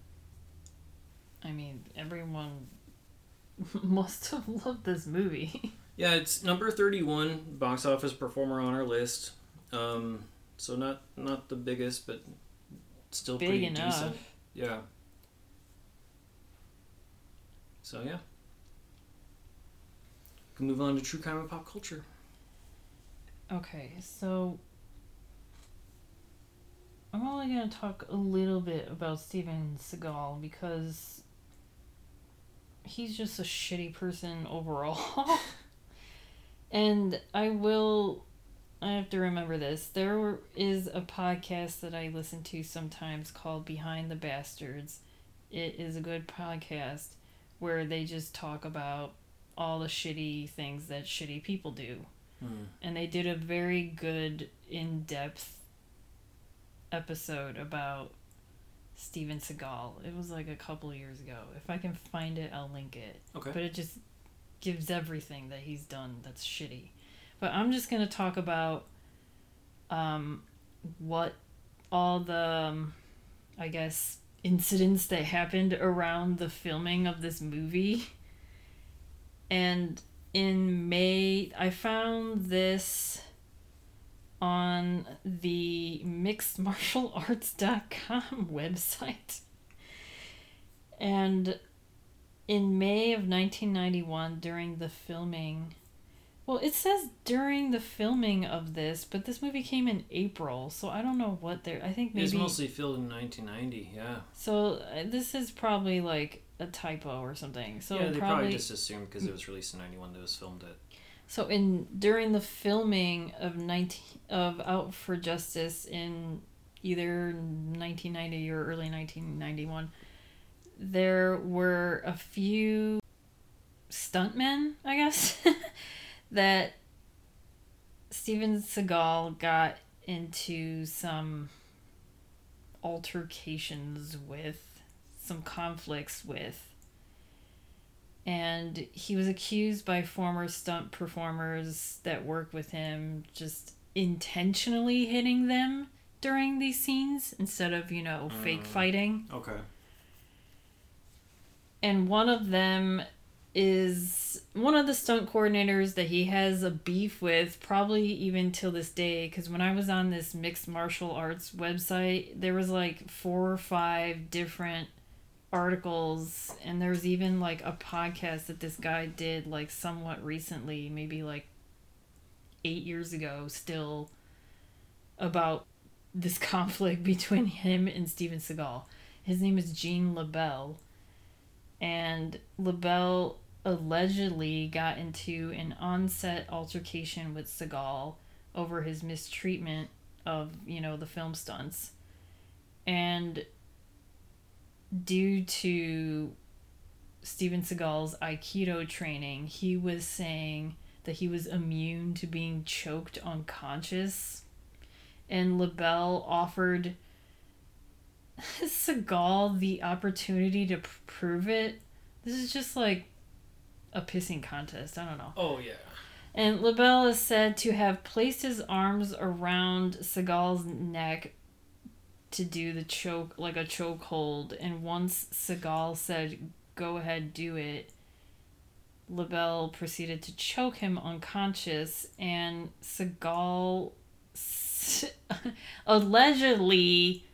I mean, everyone (laughs) must have loved this movie. (laughs) Yeah, it's number thirty-one box office performer on our list. Um, so not not the biggest, but still Big pretty enough. decent. Yeah. So yeah. We can move on to true crime and pop culture. Okay, so I'm only gonna talk a little bit about Steven Seagal because he's just a shitty person overall. (laughs) And I will I have to remember this. There is a podcast that I listen to sometimes called Behind the Bastards. It is a good podcast where they just talk about all the shitty things that shitty people do. Mm. And they did a very good in depth episode about Steven Seagal. It was like a couple years ago. If I can find it, I'll link it. Okay. But it just gives everything that he's done that's shitty. But I'm just going to talk about um, what all the, um, I guess, incidents that happened around the filming of this movie. And in May, I found this on the mixedmartialarts.com (laughs) website. And in May of 1991, during the filming, well, it says during the filming of this, but this movie came in April, so I don't know what they're. I think maybe. It's mostly filmed in 1990, yeah. So uh, this is probably like a typo or something. So yeah, they probably, probably just assumed because it was released in 91 that it was filmed at. So in during the filming of 19 of Out for Justice in either 1990 or early 1991 there were a few stuntmen, I guess, (laughs) that Steven Seagal got into some altercations with some conflicts with. And he was accused by former stunt performers that work with him just intentionally hitting them during these scenes instead of, you know, fake Mm. fighting. Okay. And one of them is one of the stunt coordinators that he has a beef with, probably even till this day. Because when I was on this mixed martial arts website, there was like four or five different articles, and there was even like a podcast that this guy did like somewhat recently, maybe like eight years ago, still about this (laughs) conflict between him and Steven Seagal. His name is Gene LeBell and LeBell allegedly got into an on-set altercation with Seagal over his mistreatment of, you know, the film stunts. And due to Steven Seagal's Aikido training, he was saying that he was immune to being choked unconscious. And LeBell offered (laughs) Seagal the opportunity to prove it. This is just like a pissing contest. I don't know. Oh yeah. And LeBell is said to have placed his arms around Seagal's neck to do the choke, like a choke hold. And once Seagal said, go ahead, do it, LeBell proceeded to choke him unconscious. And Seagal (laughs) allegedly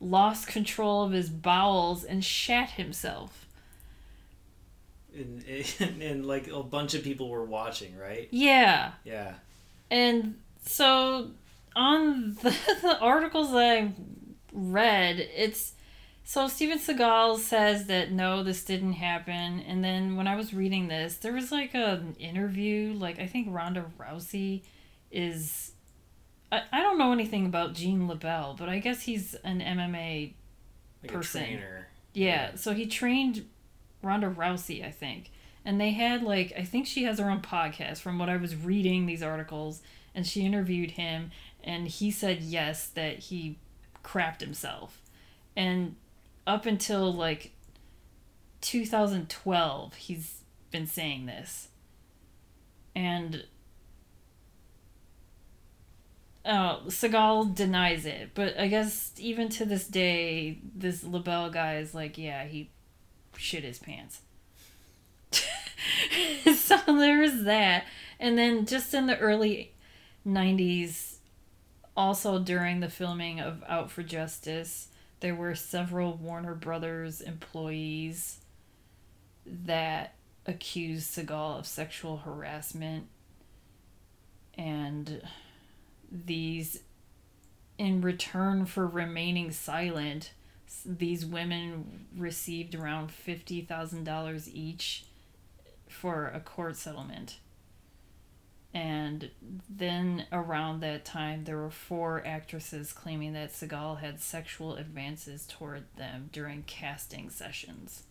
lost control of his bowels and shat himself. And, and, (laughs) and like a bunch of people were watching, right? Yeah. Yeah. And so on (laughs) the, the articles that I read, it's so Steven Seagal says that no, this didn't happen. And then when I was reading this, there was like an interview, like I think Ronda Rousey is. I, I don't know anything about Gene LeBell, but I guess he's an MMA Like Person. trainer. yeah, so he trained Ronda Rousey, I think. And they had like I think she has her own podcast from what I was reading these articles and she interviewed him and he said yes that he crapped himself. And up until like 2012 he's been saying this. And Oh, Seagal denies it, but I guess even to this day, this LeBell guy is like, yeah, he shit his pants. (laughs) so there was that. And then just in the early 90s, also during the filming of Out for Justice, there were several Warner Brothers employees that accused Seagal of sexual harassment. And these, in return for remaining silent, these women received around $50,000 each for a court settlement. And then around that time, there were four actresses claiming that Seagal had sexual advances toward them during casting sessions.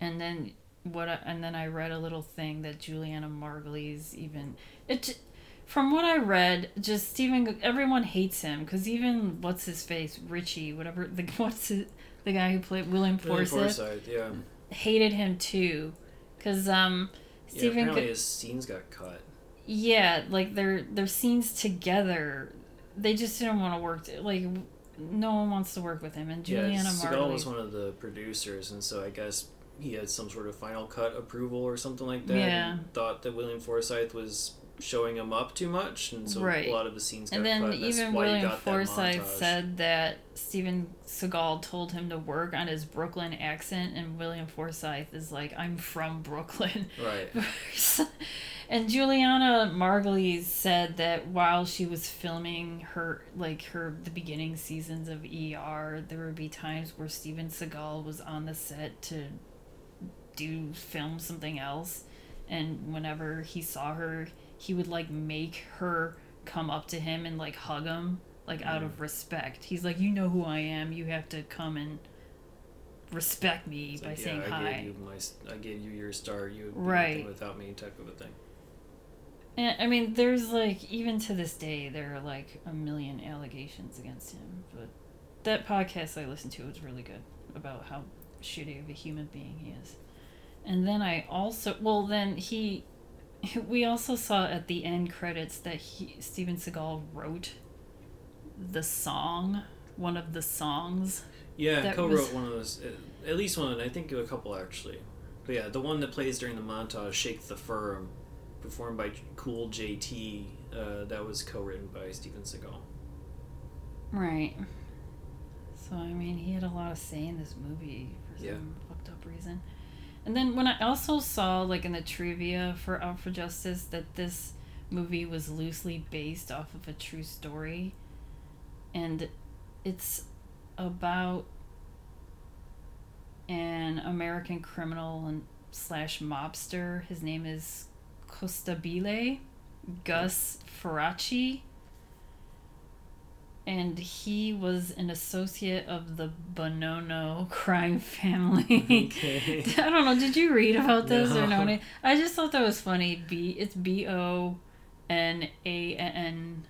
And then what? I, and then I read a little thing that Julianna Margulies even it. From what I read, just Stephen, everyone hates him because even what's his face, Richie, whatever (laughs) the what's his, the guy who played William Forsythe, Forsythe, yeah. hated him too, because um, yeah apparently could, his scenes got cut. yeah, like their their scenes together, they just didn't want to work. t- like no one wants to work with him, and Yeah, Julianna Seagal was one of the producers, and so I guess he had some sort of final cut approval or something like that. Yeah. And thought that William Forsythe was showing him up too much, and so Right. a lot of the scenes got And then cut. and even William Forsythe said that Steven Seagal told him to work on his Brooklyn accent, and William Forsythe is like, "I'm from Brooklyn." Right. (laughs) and Julianna Margulies said that while she was filming her like her the beginning seasons of ER, there would be times where Steven Seagal was on the set to do film something else and whenever he saw her, he would like make her come up to him and like hug him like out Mm. of respect. He's like, "You know who I am. You have to come and respect me It's by like, saying yeah, I hi." Gave you my, I gave you your star. You would be Right. without me, type of a thing. And I mean, there's like even to this day there are like a million allegations against him, but that podcast I listened to was really good about how shitty of a human being he is. And then I also well then he (laughs) we also saw at the end credits that he Steven Seagal wrote the song, one of the songs. Yeah, co-wrote was- one of those. At least one. I think a couple actually. But yeah, the one that plays during the montage, "Shake the Firm," performed by Cool JT. Uh, that was co-written by Steven Seagal. Right. So I mean, he had a lot of say in this movie for some Yeah. fucked up reason. And then when I also saw like in the trivia for Out for Justice that this movie was loosely based off of a true story, and it's about an American criminal and slash mobster. His name is Costabile Gus Farace and he was an associate of the Bonanno crime family. Okay. (laughs) I don't know. Did you read about this or No. no? I just thought that was funny. B. It's B O N A N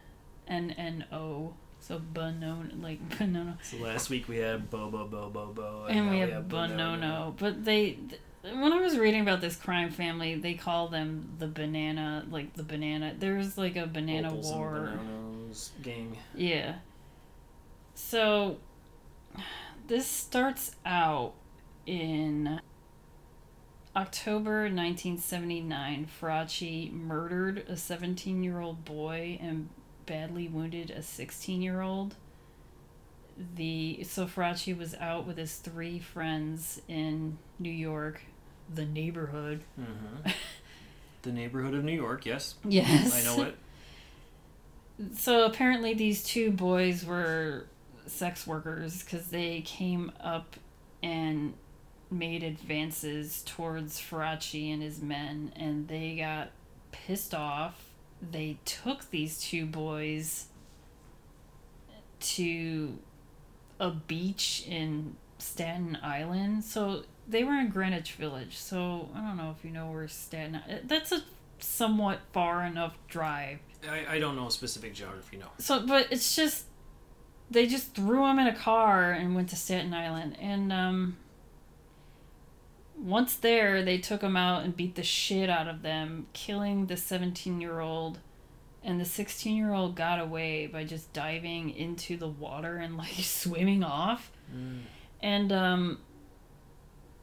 N N O. So Bonanno, like Bonanno, so last week we had Bobo Bo Bo Bo, and now we have Bonanno. Bonanno. But they, th- when I was reading about this crime family, they call them the banana, like the banana. There's like a banana Opals and war. Bonannos gang. Yeah. So this starts out in October 1979. Farace murdered a 17 year old boy and badly wounded a 16 year old. The so Farace was out with his three friends in New York, the neighborhood. hmm (laughs) the neighborhood of New York. Yes, Yes. I know it. (laughs) So apparently, these two boys were sex workers because they came up and made advances towards Farace and his men, and they got pissed off. They took these two boys to a beach in Staten Island. So they were in Greenwich Village. So I don't know if you know where Staten. That's a somewhat far enough drive I, I don't know a specific geography. No. so but it's just they just threw him in a car and went to Staten Island. And um once there they took him out and beat the shit out of them killing the 17 year old and the 16 year old got away by just diving into the water and like (laughs) swimming off. Mm. and um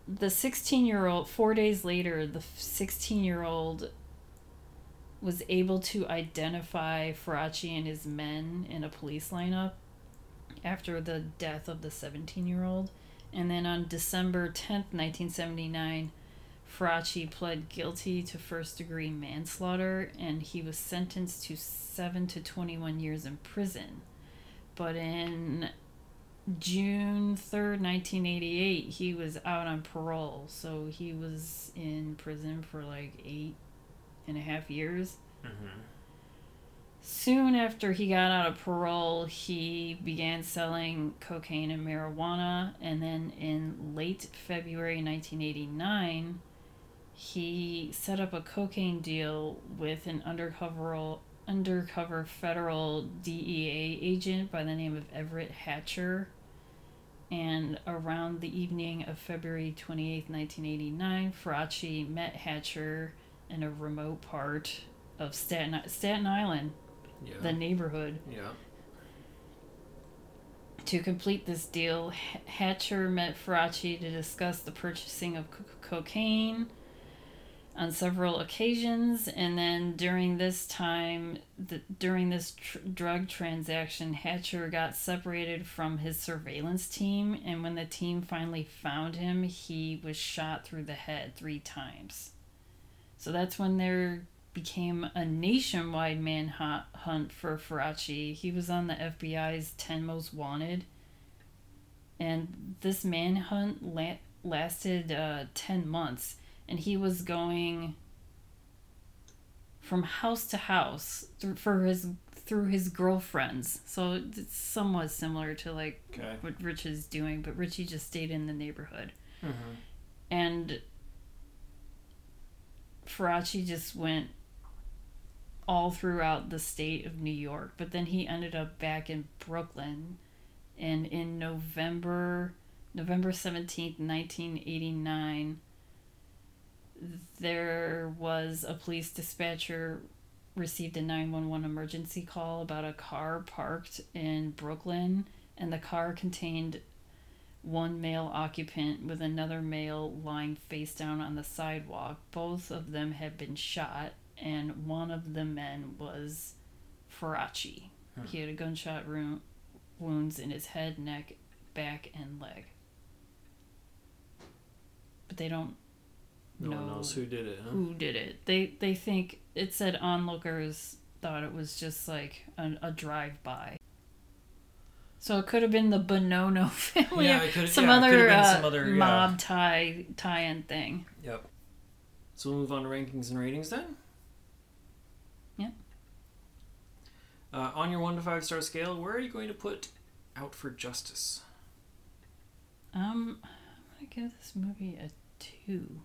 the 16 year old 4 days later the 16 year old was able to identify Farace and his men in a police lineup after the death of the 17 year old. And then on December 10th, 1979, Farace pled guilty to first degree manslaughter and he was sentenced to 7 to 21 years in prison. But in June 3rd, 1988, he was out on parole. So he was in prison for like eight and a half years. Mm-hmm. Soon after he got out of parole, he began selling cocaine and marijuana. And then in late February 1989, he set up a cocaine deal with an undercover undercover federal DEA agent by the name of Everett Hatcher. And around the evening of February 28, 1989, Farace met Hatcher in a remote part of Staten, Staten Island, Yeah. the neighborhood. yeah. To complete this deal, Hatcher met Farace to discuss the purchasing of co- cocaine on several occasions, and then during this time, the, during this tr- drug transaction, Hatcher got separated from his surveillance team, and when the team finally found him, he was shot through the head three times. So that's when there became a nationwide manhunt hunt for Farace. He was on the FBI's 10 Most Wanted. And this manhunt la- lasted uh, 10 months. And he was going from house to house through, for his through his girlfriends. So it's somewhat similar to like Okay. what Rich is doing, but Richie just stayed in the neighborhood Mm-hmm. and Farace just went all throughout the state of New York, but then he ended up back in Brooklyn And in November November 17th, 1989, there was a police dispatcher received a 911 emergency call about a car parked in Brooklyn and the car contained one male occupant with another male lying face down on the sidewalk. Both of them had been shot and one of the men was Farace. Hmm. He had a gunshot ru- wounds in his head, neck, back, and leg. But they don't No know one knows who did it. Huh? who did it. They they think it said onlookers thought it was just like a, a drive by. So it could have been the Bonanno (laughs) family, Yeah, it could- some, yeah, it other, have been uh, some other, yeah. mob tie tie-in thing. Yep. So we'll move on to rankings and ratings then. Yeah. Uh, on your one to five star scale, where are you going to put Out for Justice? Um, I'm gonna give this movie a two.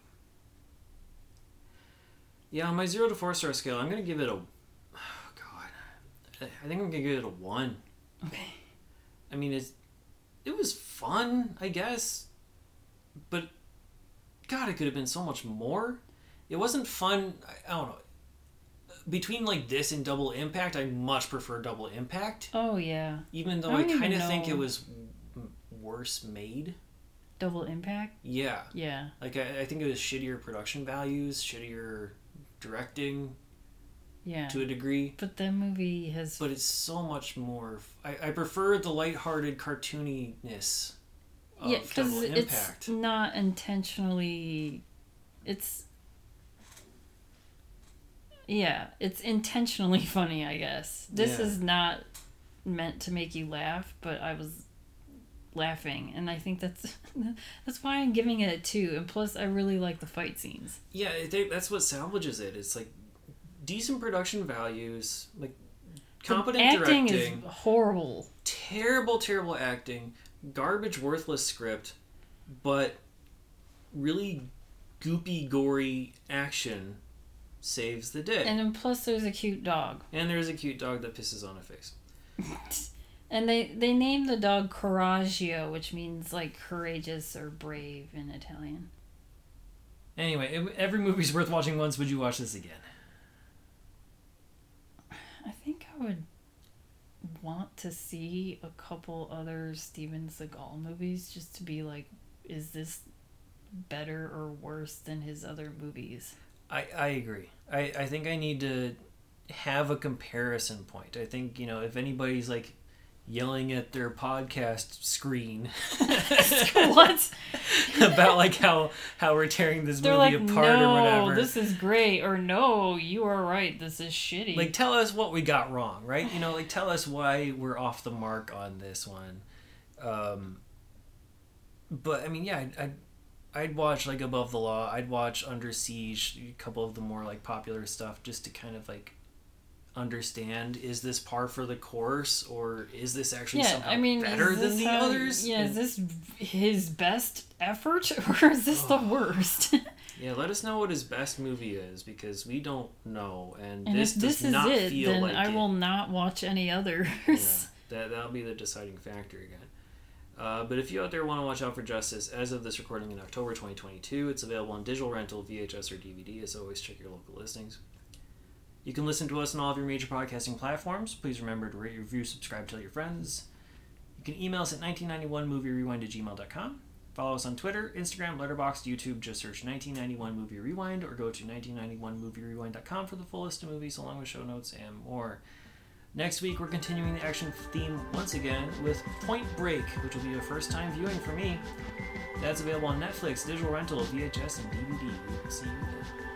Yeah, on my zero to four star scale, I'm gonna give it a. Oh God, I think I'm gonna give it a one. Okay. I mean, it's it was fun, I guess, but God, it could have been so much more. It wasn't fun. I, I don't know. Between like this and Double Impact, I much prefer Double Impact, Oh yeah, even though I I, kind of think it was worse made. Double Impact. Yeah, Yeah. like I, I think it was shittier production values, shittier directing Yeah. to a degree. But that movie has but it's so much more. I, I prefer the lighthearted cartooniness of yeah, because Double it's Impact. not intentionally. It's yeah, it's intentionally (laughs) funny. I guess this Yeah. is not meant to make you laugh, but I was laughing, and I think that's (laughs) that's why I'm giving it a two. And plus, I really like the fight scenes. Yeah, think that's what salvages it. It's like decent production values, like The competent acting directing, is horrible. terrible, terrible acting, garbage, worthless script, but really goopy, gory action saves the day. And then plus, there's a cute dog. and there's a cute dog that pisses on a face. (laughs) And they they named the dog Coraggio, which means like courageous or brave in Italian. Anyway, it- every movie's worth watching once. Would you watch this again? I think I would want to see a couple other Steven Seagal movies just to be like, is this better or worse than his other movies? I, I agree. I, I think I need to have a comparison point. I think, you know, if anybody's like yelling at their podcast screen (laughs) what? (laughs) about like how how we're tearing this They're movie like, apart or no, whatever. this is great, or no, you are right, this is shitty. like tell us what we got wrong, right? You know, like tell us why we're off the mark on this one. Um but I mean, yeah, I'd, I'd I'd watch like Above the Law. I'd watch Under Siege, a couple of the more like popular stuff, just to kind of like understand: is this par for the course, or is this actually yeah, somehow I mean, better than the how- others? Yeah, And- is this his best effort, (laughs) or is this the worst? (laughs) yeah, let us know what his best movie is because we don't know, and, and this if this does is not it, feel then like I it. will not watch any others. Yeah, (laughs) that that'll be the deciding factor again. Uh, but if you out there want to watch out for Justice, as of this recording in October 2022, it's available on digital rental, VHS, or DVD. As always, check your local listings. You can listen to us on all of your major podcasting platforms. Please remember to rate, review, subscribe, tell your friends. You can email us at 1991movierewind at gmail.com. Follow us on Twitter, Instagram, Letterboxd, YouTube. Just search 1991 Movie Rewind or go to 1991movierewind.com for the full list of movies along with show notes and more. Next week, we're continuing the action theme once again with Point Break, which will be a first time viewing for me. That's available on Netflix, digital rental, VHS, and DVD. We will see you then.